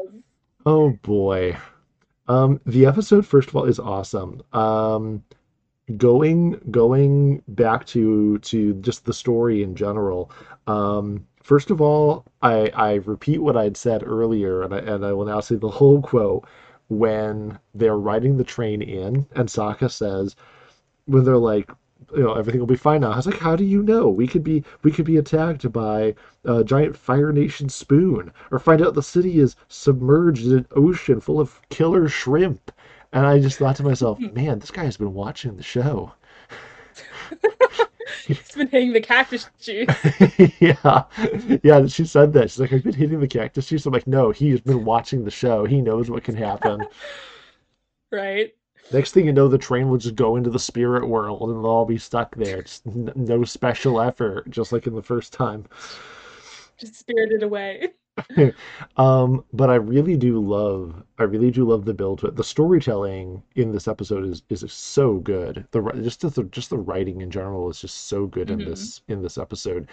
Oh boy. Um the episode first of all is awesome. Um going going back to to just the story in general. Um first of all, I I repeat what I'd said earlier and I and I will now say the whole quote when they're riding the train in and Sokka says when they're like you know everything will be fine now. I was like, how do you know? We could be we could be attacked by a giant Fire Nation spoon, or find out the city is submerged in an ocean full of killer shrimp. And I just thought to myself, hmm. man, this guy has been watching the show. (laughs) He's been hitting the cactus juice. (laughs) yeah, yeah. She said that. She's like, I've been hitting the cactus juice. I'm like, no, he's been watching the show. He knows what can happen. (laughs) right? Next thing you know, the train will just go into the spirit world and they'll all be stuck there. Just n- no special effort, just like in the first time. Just spirited away. (laughs) Um, but I really do love, I really do love the build to it. The storytelling in this episode is is so good. The just the just the writing in general is just so good in Mhm. this in this episode.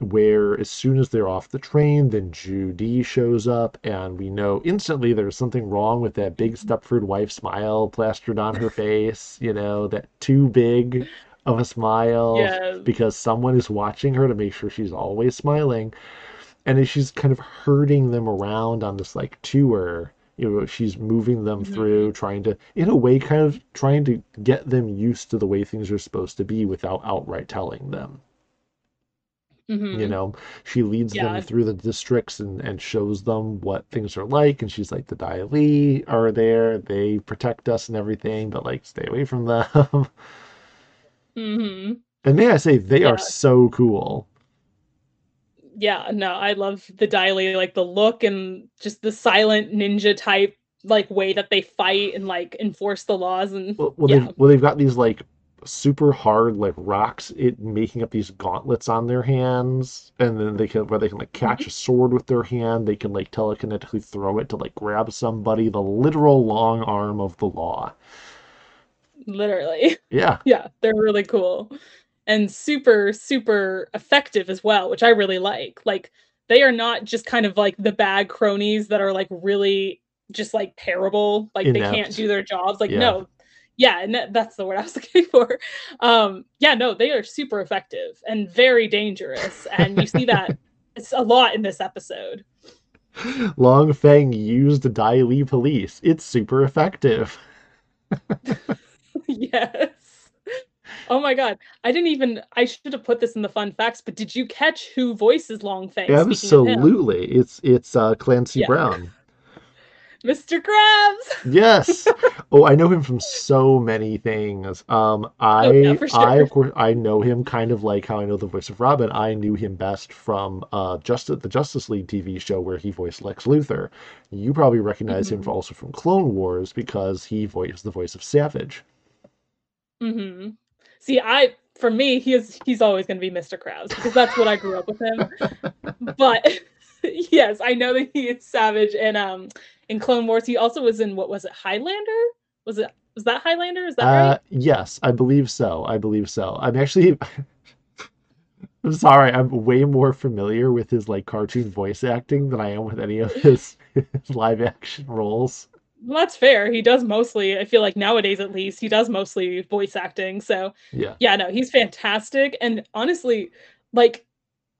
Where as soon as they're off the train, then Judy shows up, and we know instantly there's something wrong with that big Stepford wife smile plastered on her face. You know that too big of a smile Yes. because someone is watching her to make sure she's always smiling and as she's kind of herding them around on this like tour you know she's moving them Mhm. through trying to in a way kind of trying to get them used to the way things are supposed to be without outright telling them Mhm. you know she leads Yeah. them through the districts and, and shows them what things are like and she's like the Dai Li are there they protect us and everything but like stay away from them Mhm. and may i say they Yeah. are so cool yeah, no, I love the Dai Li, like the look and just the silent ninja type like way that they fight and like enforce the laws and well, well yeah. they've well they've got these like super hard like rocks it making up these gauntlets on their hands and then they can where they can like catch Mm-hmm. a sword with their hand they can like telekinetically throw it to like grab somebody the literal long arm of the law literally. yeah (laughs) Yeah, they're really cool and super super effective as well, which I really like. Like they are not just kind of like the bad cronies that are like really just like terrible, like they can't do their jobs. Like Yeah. no. Yeah, and that, that's the word I was (laughs) looking for. Um yeah, no, they are super effective and very dangerous and you see that (laughs) it's a lot in this episode. long feng used Dai Li police it's super effective (laughs) yes. Oh my god. I didn't even I should have put this in the fun facts, but did you catch who voices Long Feng? Speaking of him? absolutely it's it's uh clancy Yeah. brown Mr. Krabs. Yes. (laughs) oh, I know him from so many things. Um, I, Oh, yeah, for I of course, I know him kind of like how I know the voice of Robin. I knew him best from uh, just the Justice League TV show where he voiced Lex Luthor. You probably recognize him Mhm. from, also from Clone Wars because he voiced the voice of Savage. hmm See, I for me, he is he's always going to be Mr. Krabs because that's what I grew up with him. (laughs) But (laughs) yes, I know that he is Savage, and um, in Clone Wars, he also was in what was it, Highlander? Was it was that Highlander? Is that Uh, right? yes, I believe so. I believe so. I'm actually. (laughs) I'm sorry. I'm way more familiar with his like cartoon voice acting than I am with any of his, his (laughs) live action roles. Well, that's fair. He does mostly. I feel like nowadays, at least, he does mostly voice acting. So Yeah. yeah, no, he's fantastic, and honestly, like.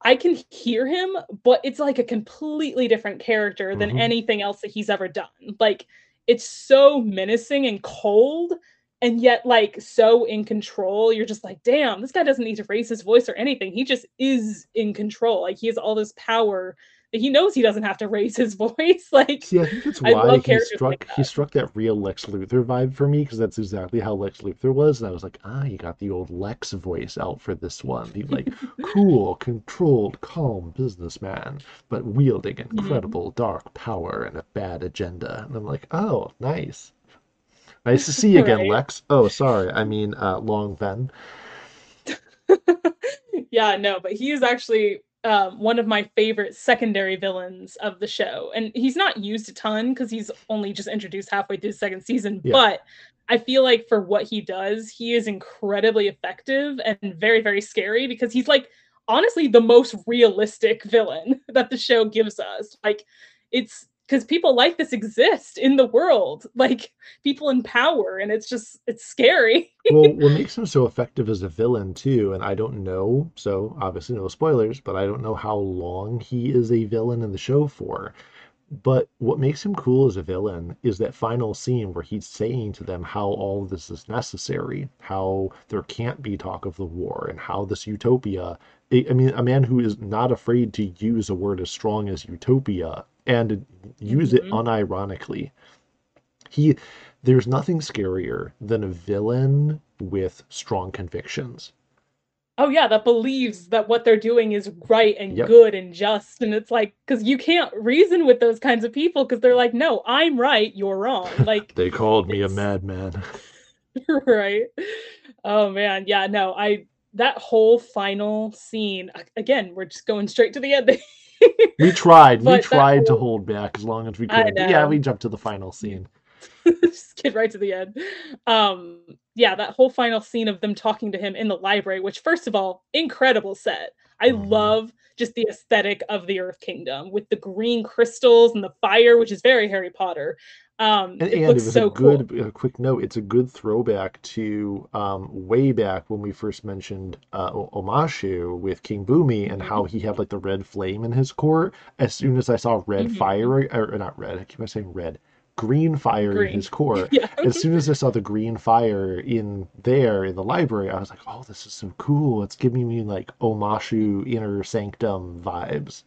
I can hear him, but it's like a completely different character than Mhm. anything else that he's ever done. Like it's so menacing and cold and yet like so in control. You're just like, "Damn, this guy doesn't need to raise his voice or anything. He just is in control. Like he has all this power he knows he doesn't have to raise his (laughs) voice." Like See, I think that's why he struck like he that. struck that real Lex Luthor vibe for me because that's exactly how Lex Luthor was, and I was like, ah, you got the old Lex voice out for this one. He's like (laughs) cool, controlled, calm businessman, but wielding Mm-hmm. incredible dark power and a bad agenda. And I'm like, oh, nice. Nice to (laughs) see you again, Right. Lex. Oh, sorry, I mean uh, Long Feng. yeah, no, but he is actually um, one of my favorite secondary villains of the show. And he's not used a ton because he's only just introduced halfway through the second season. Yeah. But I feel like for what he does, he is incredibly effective and very, very scary because he's like honestly the most realistic villain (laughs) that the show gives us. Like, it's because people like this exist in the world, like people in power, and it's just it's scary. (laughs) well, what makes him so effective as a villain too, and I don't know, so obviously no spoilers, but I don't know how long he is a villain in the show for. But what makes him cool as a villain is that final scene where he's saying to them how all of this is necessary, how there can't be talk of the war, and how this utopia. I I mean, a man who is not afraid to use a word as strong as utopia and use it Mhm. unironically. He, there's nothing scarier than a villain with strong convictions. oh yeah that believes that what they're doing is right and Yep. good and just and it's like because you can't reason with those kinds of people because they're like no i'm right you're wrong (laughs) like They called me a madman. (laughs) (laughs) right oh man yeah no i that whole final scene again we're just going straight to the end (laughs) We tried. We tried to hold back as long as we could. Yeah, we jumped to the final scene. (laughs) just get right to the end um yeah that whole final scene of them talking to him in the library which first of all incredible set i Mhm. love just the aesthetic of the earth kingdom with the green crystals and the fire which is very harry potter um And, it and it was so a cool good, a quick note. It's a good throwback to um, way back when we first mentioned uh, Omashu with King Bumi and how he had like the red flame in his court. As soon as I saw red Mhm. fire, or, not red, I keep on saying red, green fire in his court. (laughs) yeah as soon as I saw the green fire in there in the library, I was like, "Oh, this is so cool! It's giving me like Omashu inner sanctum vibes."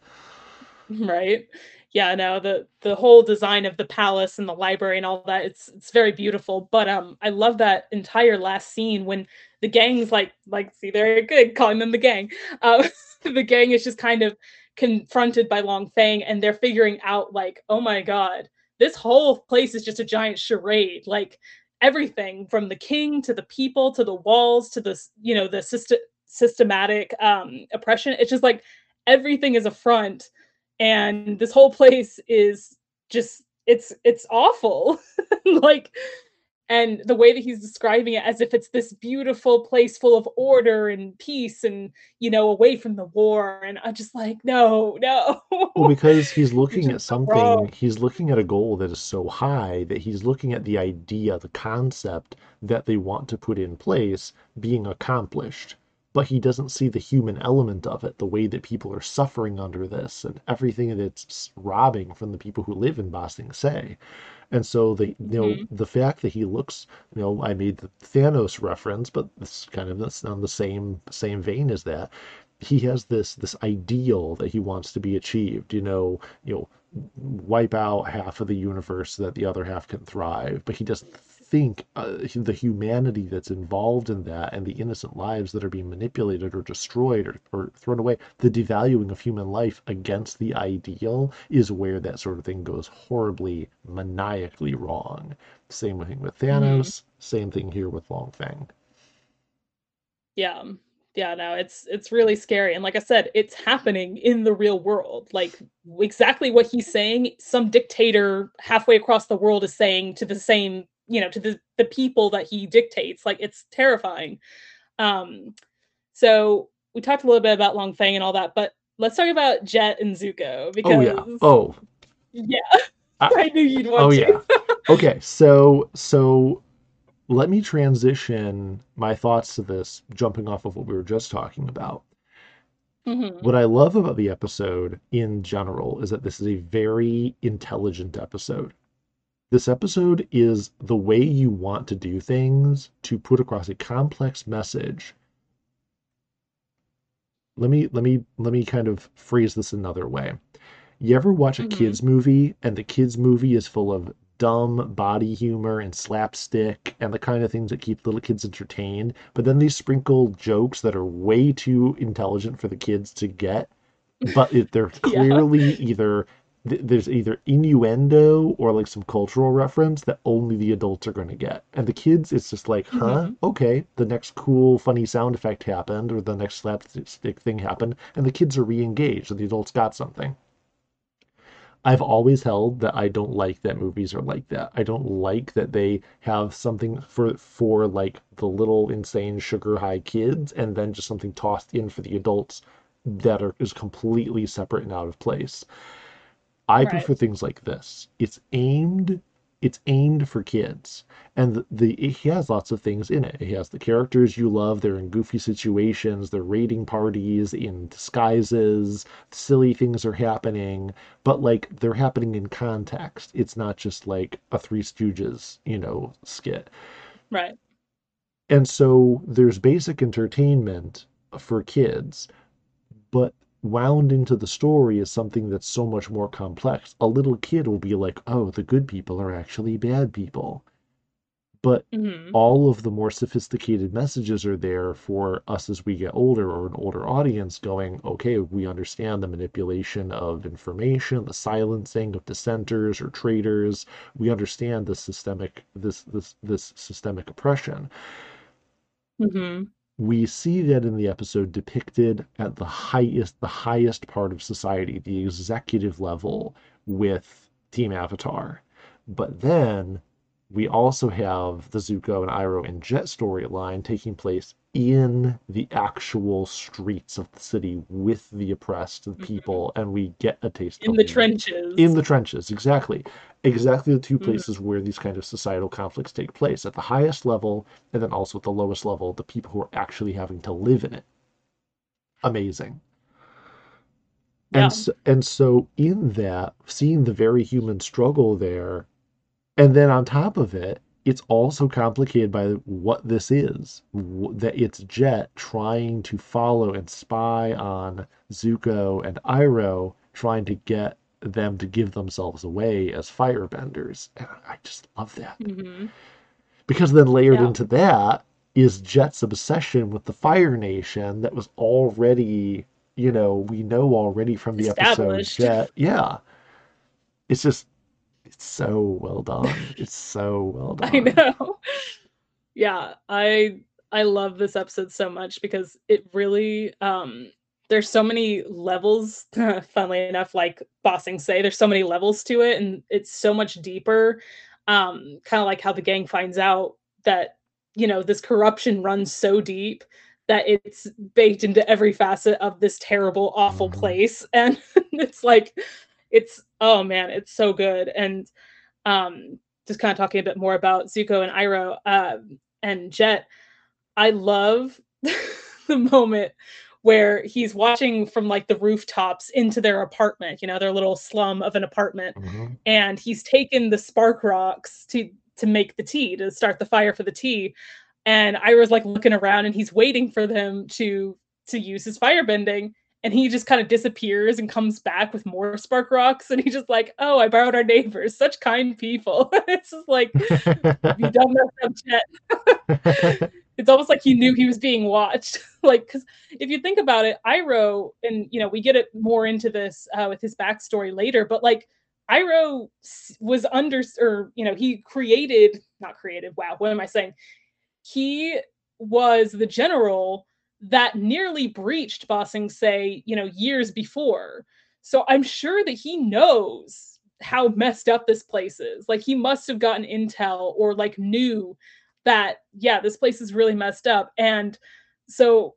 right yeah no the the whole design of the palace and the library and all that it's it's very beautiful but um i love that entire last scene when the gang's like like see they're good calling them the gang (laughs) uh the gang is just kind of confronted by Long Feng and they're figuring out like, oh my god, this whole place is just a giant charade. Like everything from the king to the people to the walls to the you know the system systematic um oppression. It's just like everything is a front and this whole place is just it's it's awful. (laughs) like and the way that he's describing it as if it's this beautiful place full of order and peace and you know away from the war and i'm just like no no well because he's (laughs) looking at something wrong. he's looking at a goal that is so high that he's looking at the idea the concept that they want to put in place being accomplished but he doesn't see the human element of it the way that people are suffering under this and everything that it's robbing from the people who live in Ba say. And so the you know mm-hmm. the fact that he looks, you know, I made the Thanos reference, but it's kind of that's on the same same vein as that. He has this this ideal that he wants to be achieved. You know, you know, wipe out half of the universe so that the other half can thrive. But he doesn't think uh, the humanity that's involved in that and the innocent lives that are being manipulated or destroyed or, or thrown away, the devaluing of human life against the ideal is where that sort of thing goes horribly, maniacally wrong. Same thing with Thanos, mm-hmm. same thing here with Long Feng. Yeah yeah no it's it's really scary and like i said it's happening in the real world like exactly what he's saying some dictator halfway across the world is saying to the same you know to the the people that he dictates like it's terrifying um so we talked a little bit about long feng and all that but let's talk about jet and zuko because oh yeah oh yeah I, (laughs) I knew you'd want oh to. yeah okay so so let me transition my thoughts to this jumping off of what we were just talking about Mm-hmm. What I love about the episode in general is that this is a very intelligent episode. This episode is the way you want to do things to put across a complex message. Let me let me let me kind of phrase this another way. You ever watch a mm-hmm. kids movie and the kids movie is full of dumb body humor and slapstick and the kind of things that keep little kids entertained, but then they sprinkle jokes that are way too intelligent for the kids to get, but they're (laughs) clearly yeah. either there's either innuendo or like some cultural reference that only the adults are going to get. And the kids, it's just like, huh, mm-hmm. okay, the next cool, funny sound effect happened or the next slapstick thing happened, and the kids are re engaged and the adults got something. I've always held that I don't like that movies are like that. I don't like that they have something for for like the little insane sugar high kids and then just something tossed in for the adults that are is completely separate and out of place. I right. prefer things like this. It's aimed it's aimed for kids. And the, the it has lots of things in it. He has the characters you love. They're in goofy situations. They're raiding parties in disguises. Silly things are happening. But like they're happening in context. It's not just like a three stooges you know skit. Right. And so there's basic entertainment for kids but wound into the story is something that's so much more complex. A little kid will be like, oh, the good people are actually bad people. But mm-hmm. all of the more sophisticated messages are there for us as we get older or an older audience going, okay, we understand the manipulation of information, the silencing of dissenters or traitors. We understand the systemic this this this systemic oppression. Mm-hmm we see that in the episode depicted at the highest the highest part of society the executive level with team avatar. But then we also have the Zuko and Iroh and Jet storyline taking place in the actual streets of the city with the oppressed the mm-hmm. people, and we get a taste in the trenches. In the trenches, exactly, exactly the two mm-hmm. places mm-hmm. where these kind of societal conflicts take place at the highest level, and then also at the lowest level, the people who are actually having to live in it. Amazing. Yeah. And so, and so in that, seeing the very human struggle there and then on top of it, it's also complicated by what this is. That it's Jet trying to follow and spy on Zuko and Iroh, trying to get them to give themselves away as firebenders. And I just love that. Mm-hmm. Because then layered yeah. into that is Jet's obsession with the Fire Nation that was already you know we know already from the episode that yeah it's just so well done (laughs) it's so well done I know. Yeah, I I love this episode so much because it really um there's so many levels (laughs) funnily enough like Ba Sing Se there's so many levels to it and it's so much deeper um kind of like how the gang finds out that you know this corruption runs so deep that it's baked into every facet of this terrible awful Mhm. place (laughs) and it's like it's oh man it's so good and um just kind of talking a bit more about Zuko and Iroh um, and Jet, I love (laughs) the moment where he's watching from like the rooftops into their apartment, you know, their little slum of an apartment, Mhm. and he's taken the spark rocks to to make the tea to start the fire for the tea, and Iroh's like looking around and he's waiting for them to to use his firebending. And he just kind of disappears and comes back with more spark rocks. And he's just like, "Oh, I borrowed our neighbors. Such kind people." (laughs) it's just like, you mess up, Jet. it's almost like he knew he was being watched. (laughs) like, because if you think about it, Iroh, and you know, we get it more into this uh, with his backstory later, but like Iroh s- was under, or you know, he created, not created. Wow, what am I saying? He was the general that nearly breached Ba Sing Se, you know, years before. So I'm sure that he knows how messed up this place is. Like he must have gotten intel or like knew that yeah, this place is really messed up. And so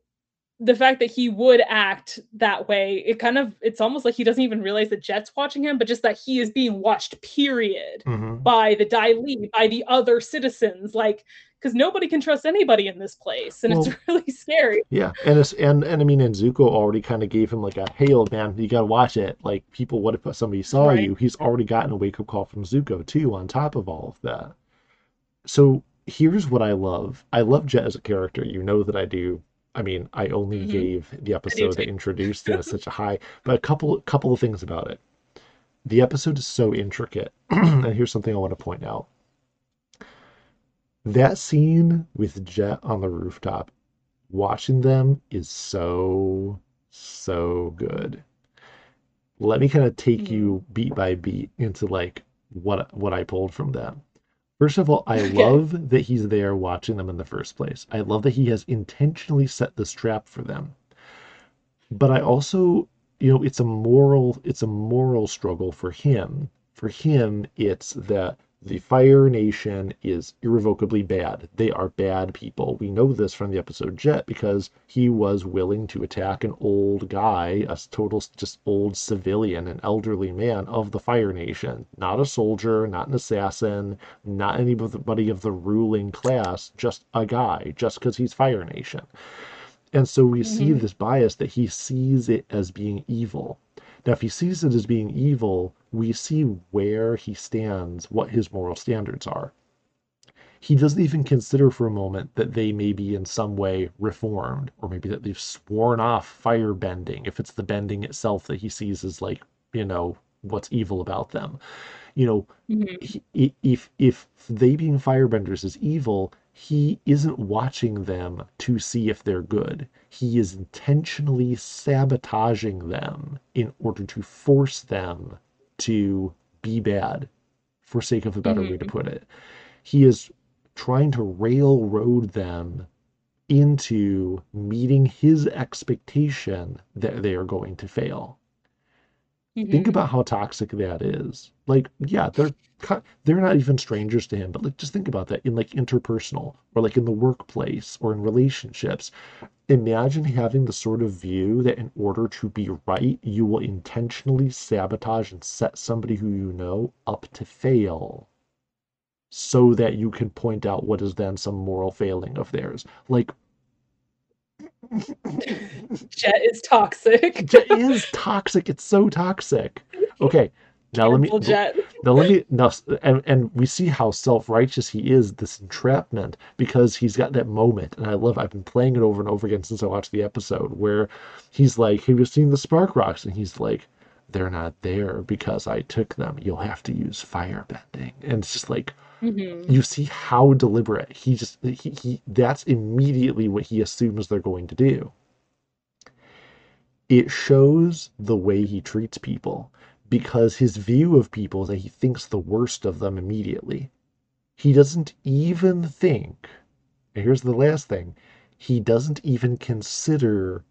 the fact that he would act that way, it kind of it's almost like he doesn't even realize that Jet's watching him, but just that he is being watched, period, Mhm. by the Dai Li, by the other citizens, like because nobody can trust anybody in this place, and Well- it's (laughs) really scary. Yeah, and it's and and I mean, and Zuko already kind of gave him like a hey, old man, you gotta watch it. Like people, what if somebody saw Right. you? He's already gotten a wake up call from Zuko too. On top of all of that, so here's what I love. I love Jet as a character. You know that I do. I mean, I only Mhm. gave the episode that introduced it such a high, (laughs) but a couple couple of things about it. The episode is so intricate, (clears throat) and here's something I want to point out. That scene with Jet on the rooftop watching them is so so good let me kind of take you beat by beat into like what what i pulled from them first of all i Okay. love that he's there watching them in the first place. I love that he has intentionally set this trap for them. But i also you know it's a moral it's a moral struggle for him. For him it's that the fire nation is irrevocably bad they are bad people we know this from the episode jet because he was willing to attack an old guy a total just old civilian an elderly man of the fire nation not a soldier not an assassin not anybody of the ruling class just a guy just because he's fire nation and so we see Mhm. this bias that he sees it as being evil. Now, if he sees it as being evil, we see where he stands, what his moral standards are. He doesn't even consider for a moment that they may be in some way reformed, or maybe that they've sworn off fire bending, if it's the bending itself that he sees as like, you know, what's evil about them. You know, Mhm. he, if if they being firebenders is evil, he isn't watching them to see if they're good. He is intentionally sabotaging them in order to force them to be bad, for sake of a better way to Mhm. put it. He is trying to railroad them into meeting his expectation that they are going to fail think Mhm. about how toxic that is. Like yeah they're they're not even strangers to him but like just think about that in like interpersonal or like in the workplace or in relationships. Imagine having the sort of view that in order to be right you will intentionally sabotage and set somebody who you know up to fail so that you can point out what is then some moral failing of theirs. Like (laughs) Jet is toxic. (laughs) it is toxic it's so toxic okay now let me Jet. Now let me now, and and we see how self-righteous he is. This entrapment because he's got that moment, and I love. I've been playing it over and over again since I watched the episode where he's like, "Have you seen the spark rocks?" And he's like, "They're not there because I took them. You'll have to use fire bending." And it's just like Mhm. you see how deliberate he just he, he that's immediately what he assumes they're going to do it shows the way he treats people because his view of people is that he thinks the worst of them immediately. He doesn't even think, here's the last thing, he doesn't even consider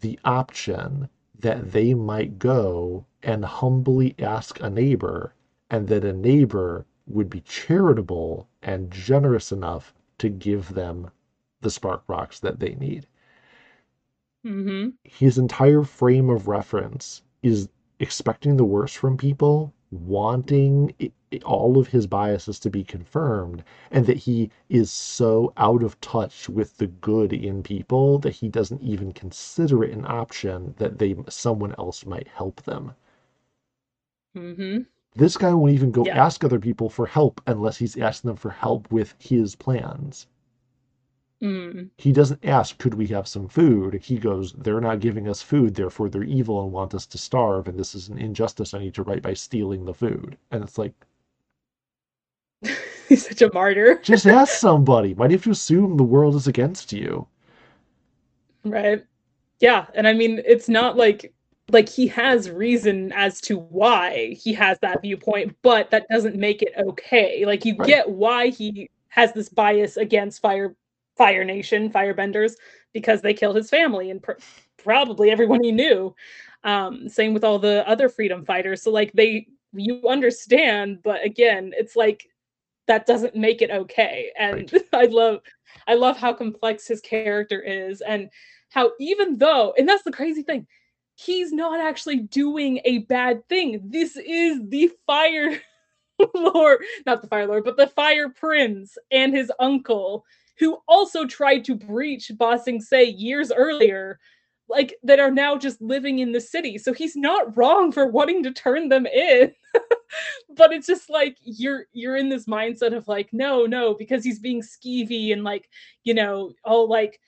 the option that they might go and humbly ask a neighbor, and that a neighbor would be charitable and generous enough to give them the spark rocks that they need. Mm-hmm. His entire frame of reference is expecting the worst from people, wanting it, it, all of his biases to be confirmed, and that he is so out of touch with the good in people that he doesn't even consider it an option that they someone else might help them. Mm-hmm. This guy won't even go Yeah. ask other people for help unless he's asking them for help with his plans. Mm. He doesn't ask, could we have some food? He goes, they're not giving us food, therefore they're evil and want us to starve, and this is an injustice I need to right by stealing the food. And it's like, (laughs) He's such a martyr. (laughs) just ask somebody. Why do you have to assume the world is against you? Right. Yeah, and I mean it's not like like he has reason as to why he has that viewpoint, but that doesn't make it okay. Like you Right. get why he has this bias against Fire Fire Nation, Firebenders, because they killed his family and pr- probably everyone he knew. Um, same with all the other freedom fighters. So like they you understand, but again, it's like that doesn't make it okay. And (laughs) I love I love how complex his character is and how even though and that's the crazy thing he's not actually doing a bad thing. This is the fire (laughs) lord not the fire lord but the fire prince and his uncle who also tried to breach Ba Sing Se years earlier like that are now just living in the city. So he's not wrong for wanting to turn them in. (laughs) But it's just like you're you're in this mindset of like no no because he's being skeevy and like you know all like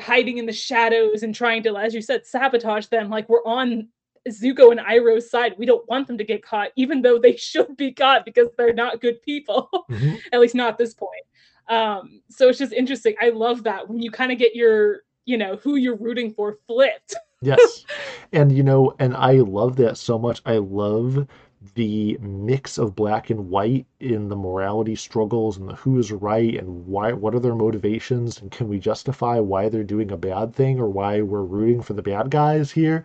hiding in the shadows and trying to as you said sabotage them like we're on Zuko and Iroh's side we don't want them to get caught even though they (laughs) should be caught because they're not good people Mhm. (laughs) at least not at this point um so it's just interesting i love that when you kind of get your you know who you're rooting for flipped Yes. And you know, and I love that so much. I love the mix of black and white in the morality struggles and the who is right and why what are their motivations and can we justify why they're doing a bad thing or why we're rooting for the bad guys here.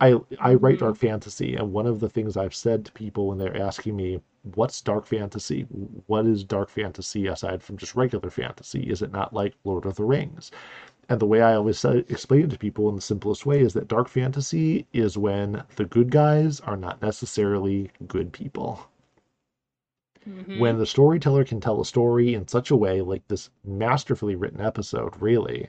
I I write Mhm. dark fantasy and one of the things I've said to people when they're asking me what's dark fantasy? What is dark fantasy aside from just regular fantasy? Is it not like Lord of the Rings? And the way I always explain it to people in the simplest way is that dark fantasy is when the good guys are not necessarily good people. Mhm. When the storyteller can tell a story in such a way, like this masterfully written episode, really,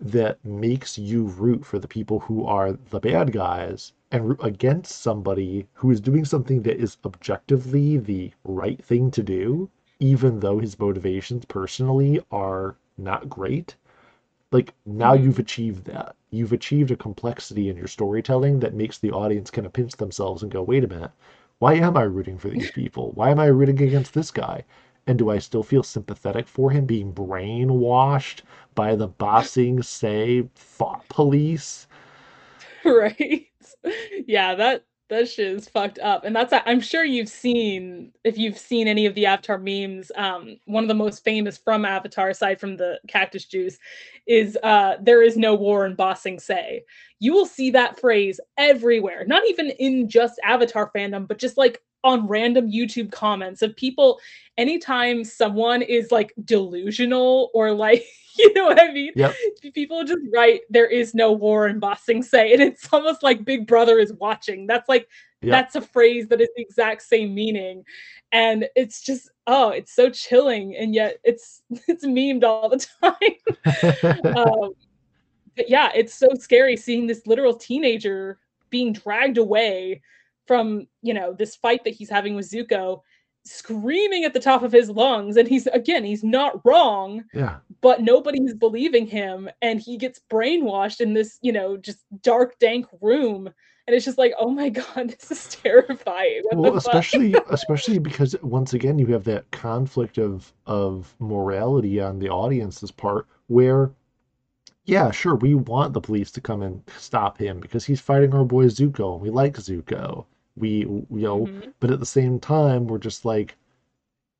that makes you root for the people who are the bad guys and root against somebody who is doing something that is objectively the right thing to do, even though his motivations personally are not great like now Mhm. you've achieved that. You've achieved a complexity in your storytelling that makes the audience kind of pinch themselves and go wait a minute. Why am i rooting for these people? Why am i rooting against this guy? And do i still feel sympathetic for him being brainwashed by the Ba Sing Se thought police? (laughs) Right. Yeah that that shit is fucked up. And that's i'm sure you've seen if you've seen any of the avatar memes um one of the most famous from avatar aside from the cactus juice is uh there is no war in Ba Sing Se you will see that phrase everywhere not even in just avatar fandom but just like on random youtube comments of people anytime someone is like delusional or like (laughs) you know what i mean yep people just write there is no war in Ba Sing Se, and it's (laughs) almost like Big Brother is watching. That's like Yep. that's a phrase that is the exact same meaning. And it's just oh, it's so chilling, and yet it's (laughs) it's memed all the time. um, but yeah, it's so scary seeing this literal teenager being dragged away from you know this fight that he's having with Zuko, screaming at the top of his lungs, and he's again he's not wrong yeah. but nobody's believing him. And he gets brainwashed in this you know just dark dank room. And it's just like oh my (laughs) god this is terrifying. What well especially (laughs) especially because once again you have that conflict of of morality on the audience's part where yeah, sure, we want the police to come and stop him because he's fighting our boy Zuko and we like Zuko. We, you know, Mhm. but at the same time, we're just like,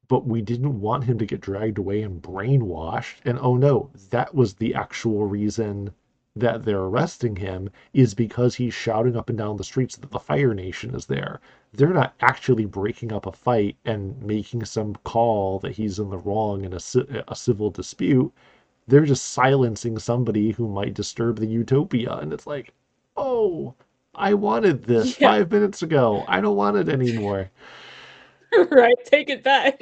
but we didn't want him to get dragged away and brainwashed. And oh no, that was the actual reason that they're arresting him is because he's shouting up and down the streets that the Fire Nation is there. They're not actually breaking up a fight and making some call that he's in the wrong in a, a civil dispute. They're just silencing somebody who might disturb the utopia. And it's like, oh, I wanted this Yeah. five minutes ago. I don't want it anymore. (laughs) right, take it back.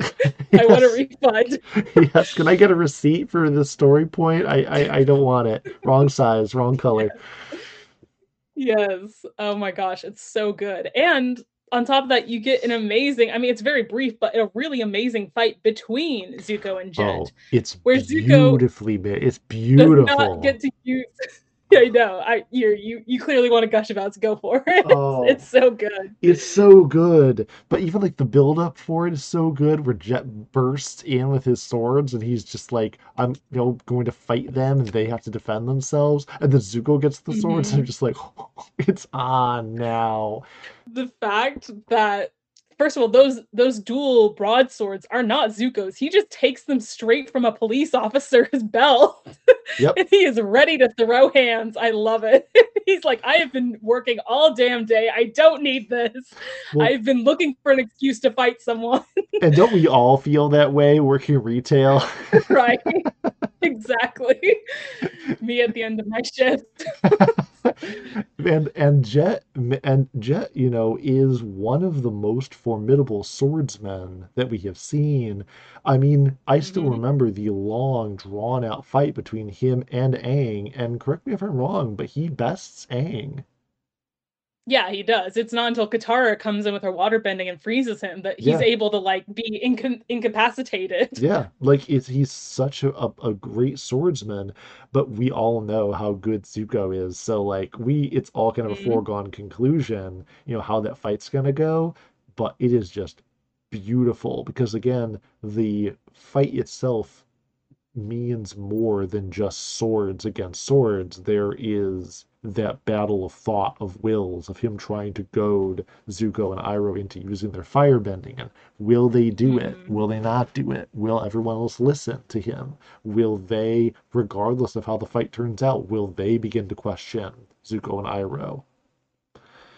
I want a (laughs) refund. yes, can I get a receipt for this story point? I, I, I don't want it. Wrong size, wrong color. Yes. Oh my gosh, it's so good. And on top of that, you get an amazing, I mean, it's very brief, but a really amazing fight between Zuko and Jet. Oh, it's Where Zuko beautifully made. It's Does beautiful. not get to use (laughs) I know. I you you you clearly want to gush about so go for it. (laughs) Oh. It's, it's so good. It's so good. But even like the build up for it is so good where Jet bursts in with his swords and he's just like, I'm you know going to fight them and they have to defend themselves. And then Zuko gets the swords and Mhm. I'm just like, (laughs) it's on now. The fact that first of all, those those dual broadswords are not Zuko's. He just takes them straight from a police officer's (laughs) belt. Yep. and he is ready to throw hands. I love it. (laughs) He's like, I have been working all damn day. I don't need this. Well- I've been looking for an excuse to fight someone. (laughs) And don't we all feel that way working retail? right. Exactly. (laughs) Me at the end of my shift. (laughs) and and Jet and Jet, you know, is one of the most formidable swordsmen that we have seen. I mean, I still Mhm. remember the long, drawn out fight between him and Aang, and correct me if I'm wrong, but he bests Aang. Yeah, he does. It's not until Katara comes in with her water bending and freezes him that he's Yeah. able to like be incon- incapacitated. (laughs) Yeah, like it's he's such a, a, a great swordsman, but we all know how good Zuko is. So like we it's all kind of a Mhm. foregone conclusion, you know, how that fight's gonna go. But it is just beautiful because again, the fight itself means more than just swords against swords. There is that battle of thought, of wills, of him trying to goad Zuko and Iroh into using their firebending. And will they do it? Mhm. Will they not do it? Will everyone else listen to him? Will they, regardless of how the fight turns out, will they begin to question Zuko and Iroh?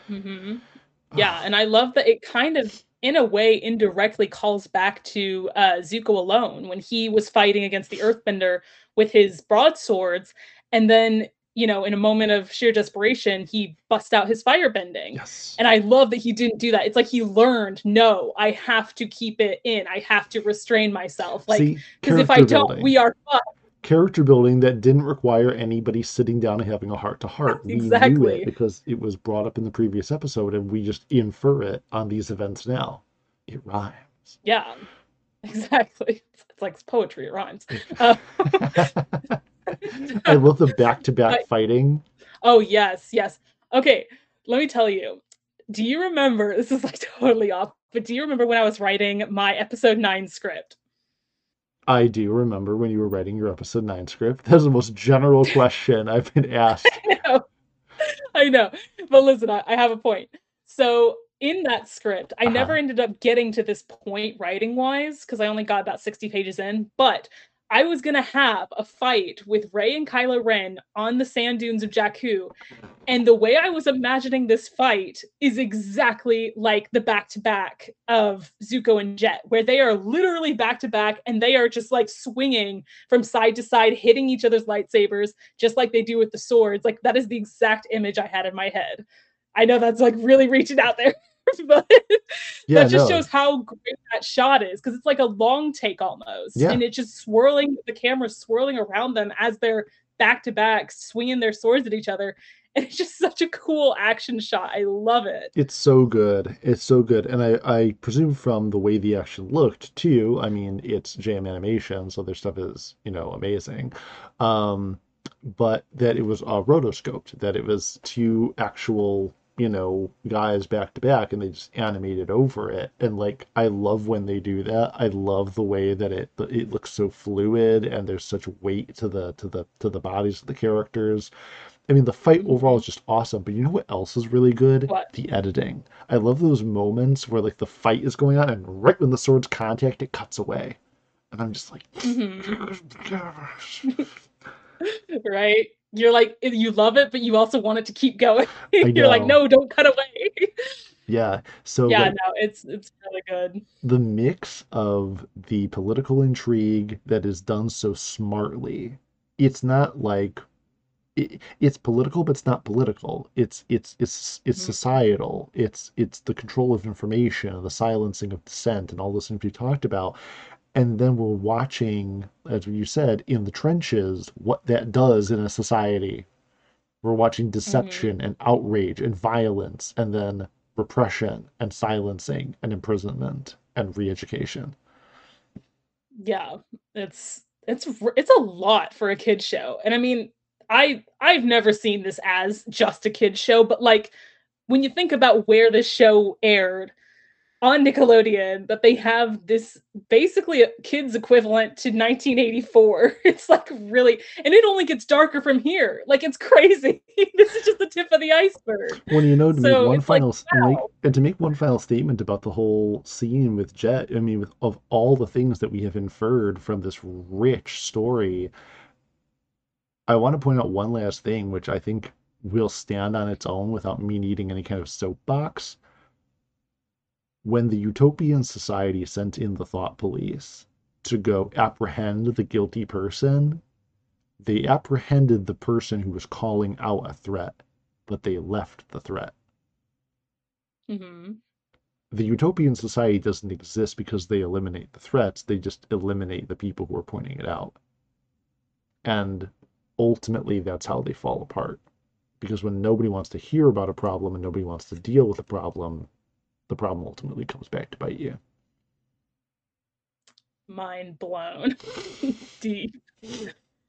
hmm (sighs) Yeah, and I love that it kind of, in a way, indirectly calls back to uh, Zuko alone when he was fighting against the Earthbender with his broadswords, and then you know, in a moment of sheer desperation, he busts out his firebending. Yes. And I love that he didn't do that. It's like he learned, no, I have to keep it in. I have to restrain myself. Like, because if I character don't, we are fucked. character building that didn't require anybody sitting down and having a heart to heart. (laughs) We knew it because it was brought up in the previous episode, and we just infer it on these events now. It rhymes. Yeah, (laughs) exactly. It's like poetry, it rhymes. Uh, (laughs) I love the back to back fighting. Oh yes, yes. Okay, let me tell you. Do you remember? This is like (laughs) totally off, but do you remember when I was writing my episode nine script? I do remember when you were writing your episode nine script. That's the most general (laughs) question I've been asked. I know, (laughs) I know. But listen, I, I have a point. So in that script, I never Uh-huh. ended up getting to this point writing wise because I only got about sixty pages in. But I was gonna have a fight with Rey and Kylo Ren on the sand dunes of Jakku, and the way I was imagining this fight is exactly like the back to back of Zuko and Jet, where they are literally back to back and they are just like swinging from side to side, hitting each other's lightsabers, just like they do with the swords. Like that is the exact image I had in my head. I know that's like really reaching out there, (laughs) (laughs) but Yeah, that just no. shows how great that shot is because it's like a long take almost, Yeah. and it's just swirling. The camera swirling around them as they're back to back, swinging their swords at each other, (laughs) and it's just such a cool action shot. I love it. It's so good. It's so good. And I, I presume from the way the action looked too, I mean, it's JM animation, so their stuff is, you know, amazing. Um, but that it was uh, rotoscoped, that it was two actual you know, guys back to back and they just animated over it. And like I love when they do that. I love the way that it it looks so fluid and there's such weight to the to the to the bodies of the characters. I mean, the fight overall is just awesome, but you know what else is really good? What? The editing. I love those moments where like the fight is going on and right when the swords contact, it cuts away. And I'm just like, Mhm. (laughs) right? You're like you love it, but you also want it to keep going. (laughs) You're like, no, don't cut away. yeah. So yeah, like, no, it's it's really good. the mix of the political intrigue that is done so smartly, it's not like it, it's political, but it's not political. It's it's it's it's Mhm. societal. It's it's the control of information, the silencing of dissent, and all those things we talked about. And then we're watching, as you said, in the trenches, what that does in a society. We're watching deception mm-hmm. and outrage and violence, and then repression and silencing and imprisonment and re-education. Yeah, it's it's it's a lot for a kid show. And I mean, I I've never seen this as just a kid show, but like when you think about where this show aired on Nickelodeon, that they have this basically a kids equivalent to 1984. (laughs) It's like really, and it only gets darker from here. Like it's crazy. (laughs) this is just the tip of the iceberg. Well, you know, to make one like, final s- and make, and to make one final statement about the whole scene with Jet, I mean, with of all the things that we have inferred from this rich story, I want to point out one last thing, which I think will stand on its own without me needing any kind of soapbox. When the utopian society sent in the thought police to go apprehend the guilty person, they apprehended the person who was calling out a threat, but they left the threat. hmm the utopian society doesn't exist because they eliminate the threats they just eliminate the people who are pointing it out. And ultimately that's how they fall apart. Because when nobody wants to hear about a problem and nobody wants to deal with a problem the problem ultimately comes back to bite you Mind blown. (laughs) Deep.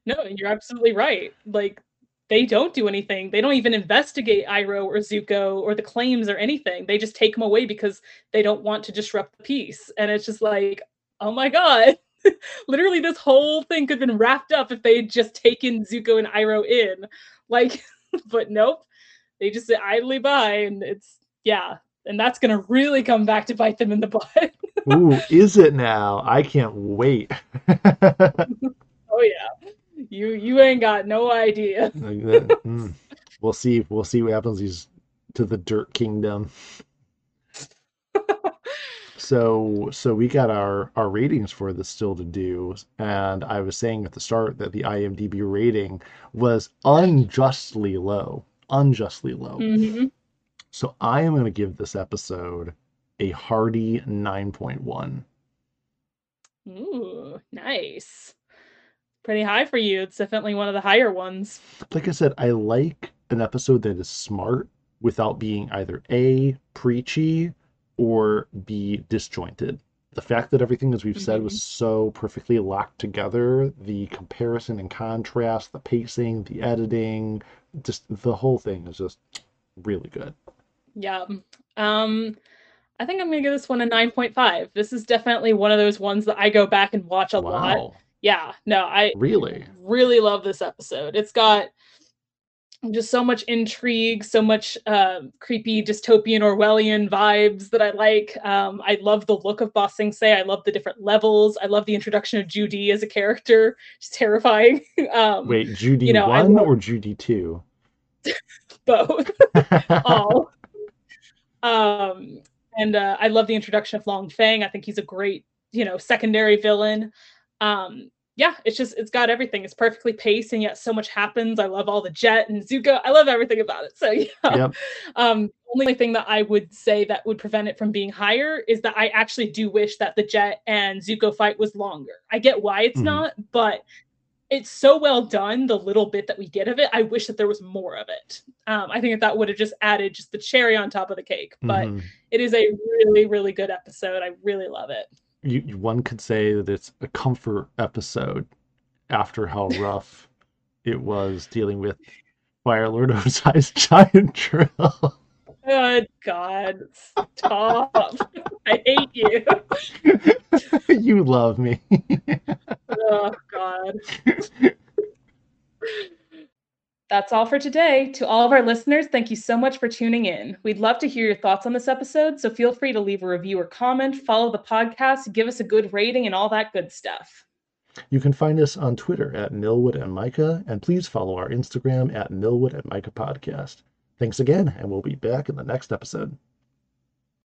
No, you're absolutely right. Like they don't do anything. They don't even investigate Iroh or Zuko or the claims or anything. They just take them away because they don't want to disrupt the peace. And it's just like, oh my god. (laughs) Literally this whole thing could have been wrapped up if they had just taken Zuko and Iroh in. Like, (laughs) but nope. They just sit idly by and it's yeah. And that's gonna really come back to bite them in the (laughs) butt. ooh is it now i can't wait (laughs) oh yeah. You you ain't got no idea. (laughs) Mm. we'll see we'll see what happens these to the dirt kingdom So so we got our our ratings for this still to do, and I was saying at the start that the IMDb rating was unjustly low, unjustly low. Mhm. So I am going to give this episode a hearty 9.1. Ooh, nice. Pretty high for you. It's definitely one of the higher ones. Like I said, I like an episode that is smart without being either A, preachy, or B, disjointed. The fact that everything, as we've said, was mm-hmm. so perfectly locked together, the comparison and contrast, the pacing, the editing, just the whole thing is just really good. Yeah. Um, I think I'm gonna give this one a 9.5. This is definitely one of those ones that I go back and watch a lot. Yeah, no, I Really? really love this episode. It's got just so much intrigue, so much um, creepy dystopian Orwellian vibes that I like. Um, I love the look of Ba Sing Se. I love the different levels. I love the introduction of Joo Dee as a character. She's terrifying. (laughs) um, Wait, Joo Dee you know, 1 love- or Joo Dee 2? (laughs) both. (laughs) all. Um, and uh, I love the introduction of Long Feng. I think he's a great, you know, secondary villain. Um, yeah, it's just it's got everything. It's perfectly paced, and yet so much happens. I love all the Jet and Zuko. I love everything about it. So (laughs) yeah. Yep. Um, only thing that I would say that would prevent it from being higher is that I actually do wish that the Jet and Zuko fight was longer. I get why it's Mhm. not, but it's so well done. The little bit that we get of it, I wish that there was more of it. Um, I think that that would have just added just the cherry on top of the cake. But Mhm. it is a really, really good episode. I really love it. you, you- one could say that it's a comfort episode after how (laughs) rough it was dealing with Fire Lord Ozai's giant drill. (laughs) Good God. Stop. I hate you. (laughs) you love me. oh, God. That's all for today. To all of our listeners, thank you so much for tuning in. We'd love to hear your thoughts on this episode, so feel free to leave a review or comment, follow the podcast, give us a good rating, and all that good stuff. You can find us on Twitter at Milwood and Mika, and please follow our Instagram at Milwood and Mika Podcast. Thanks again, and we'll be back in the next episode.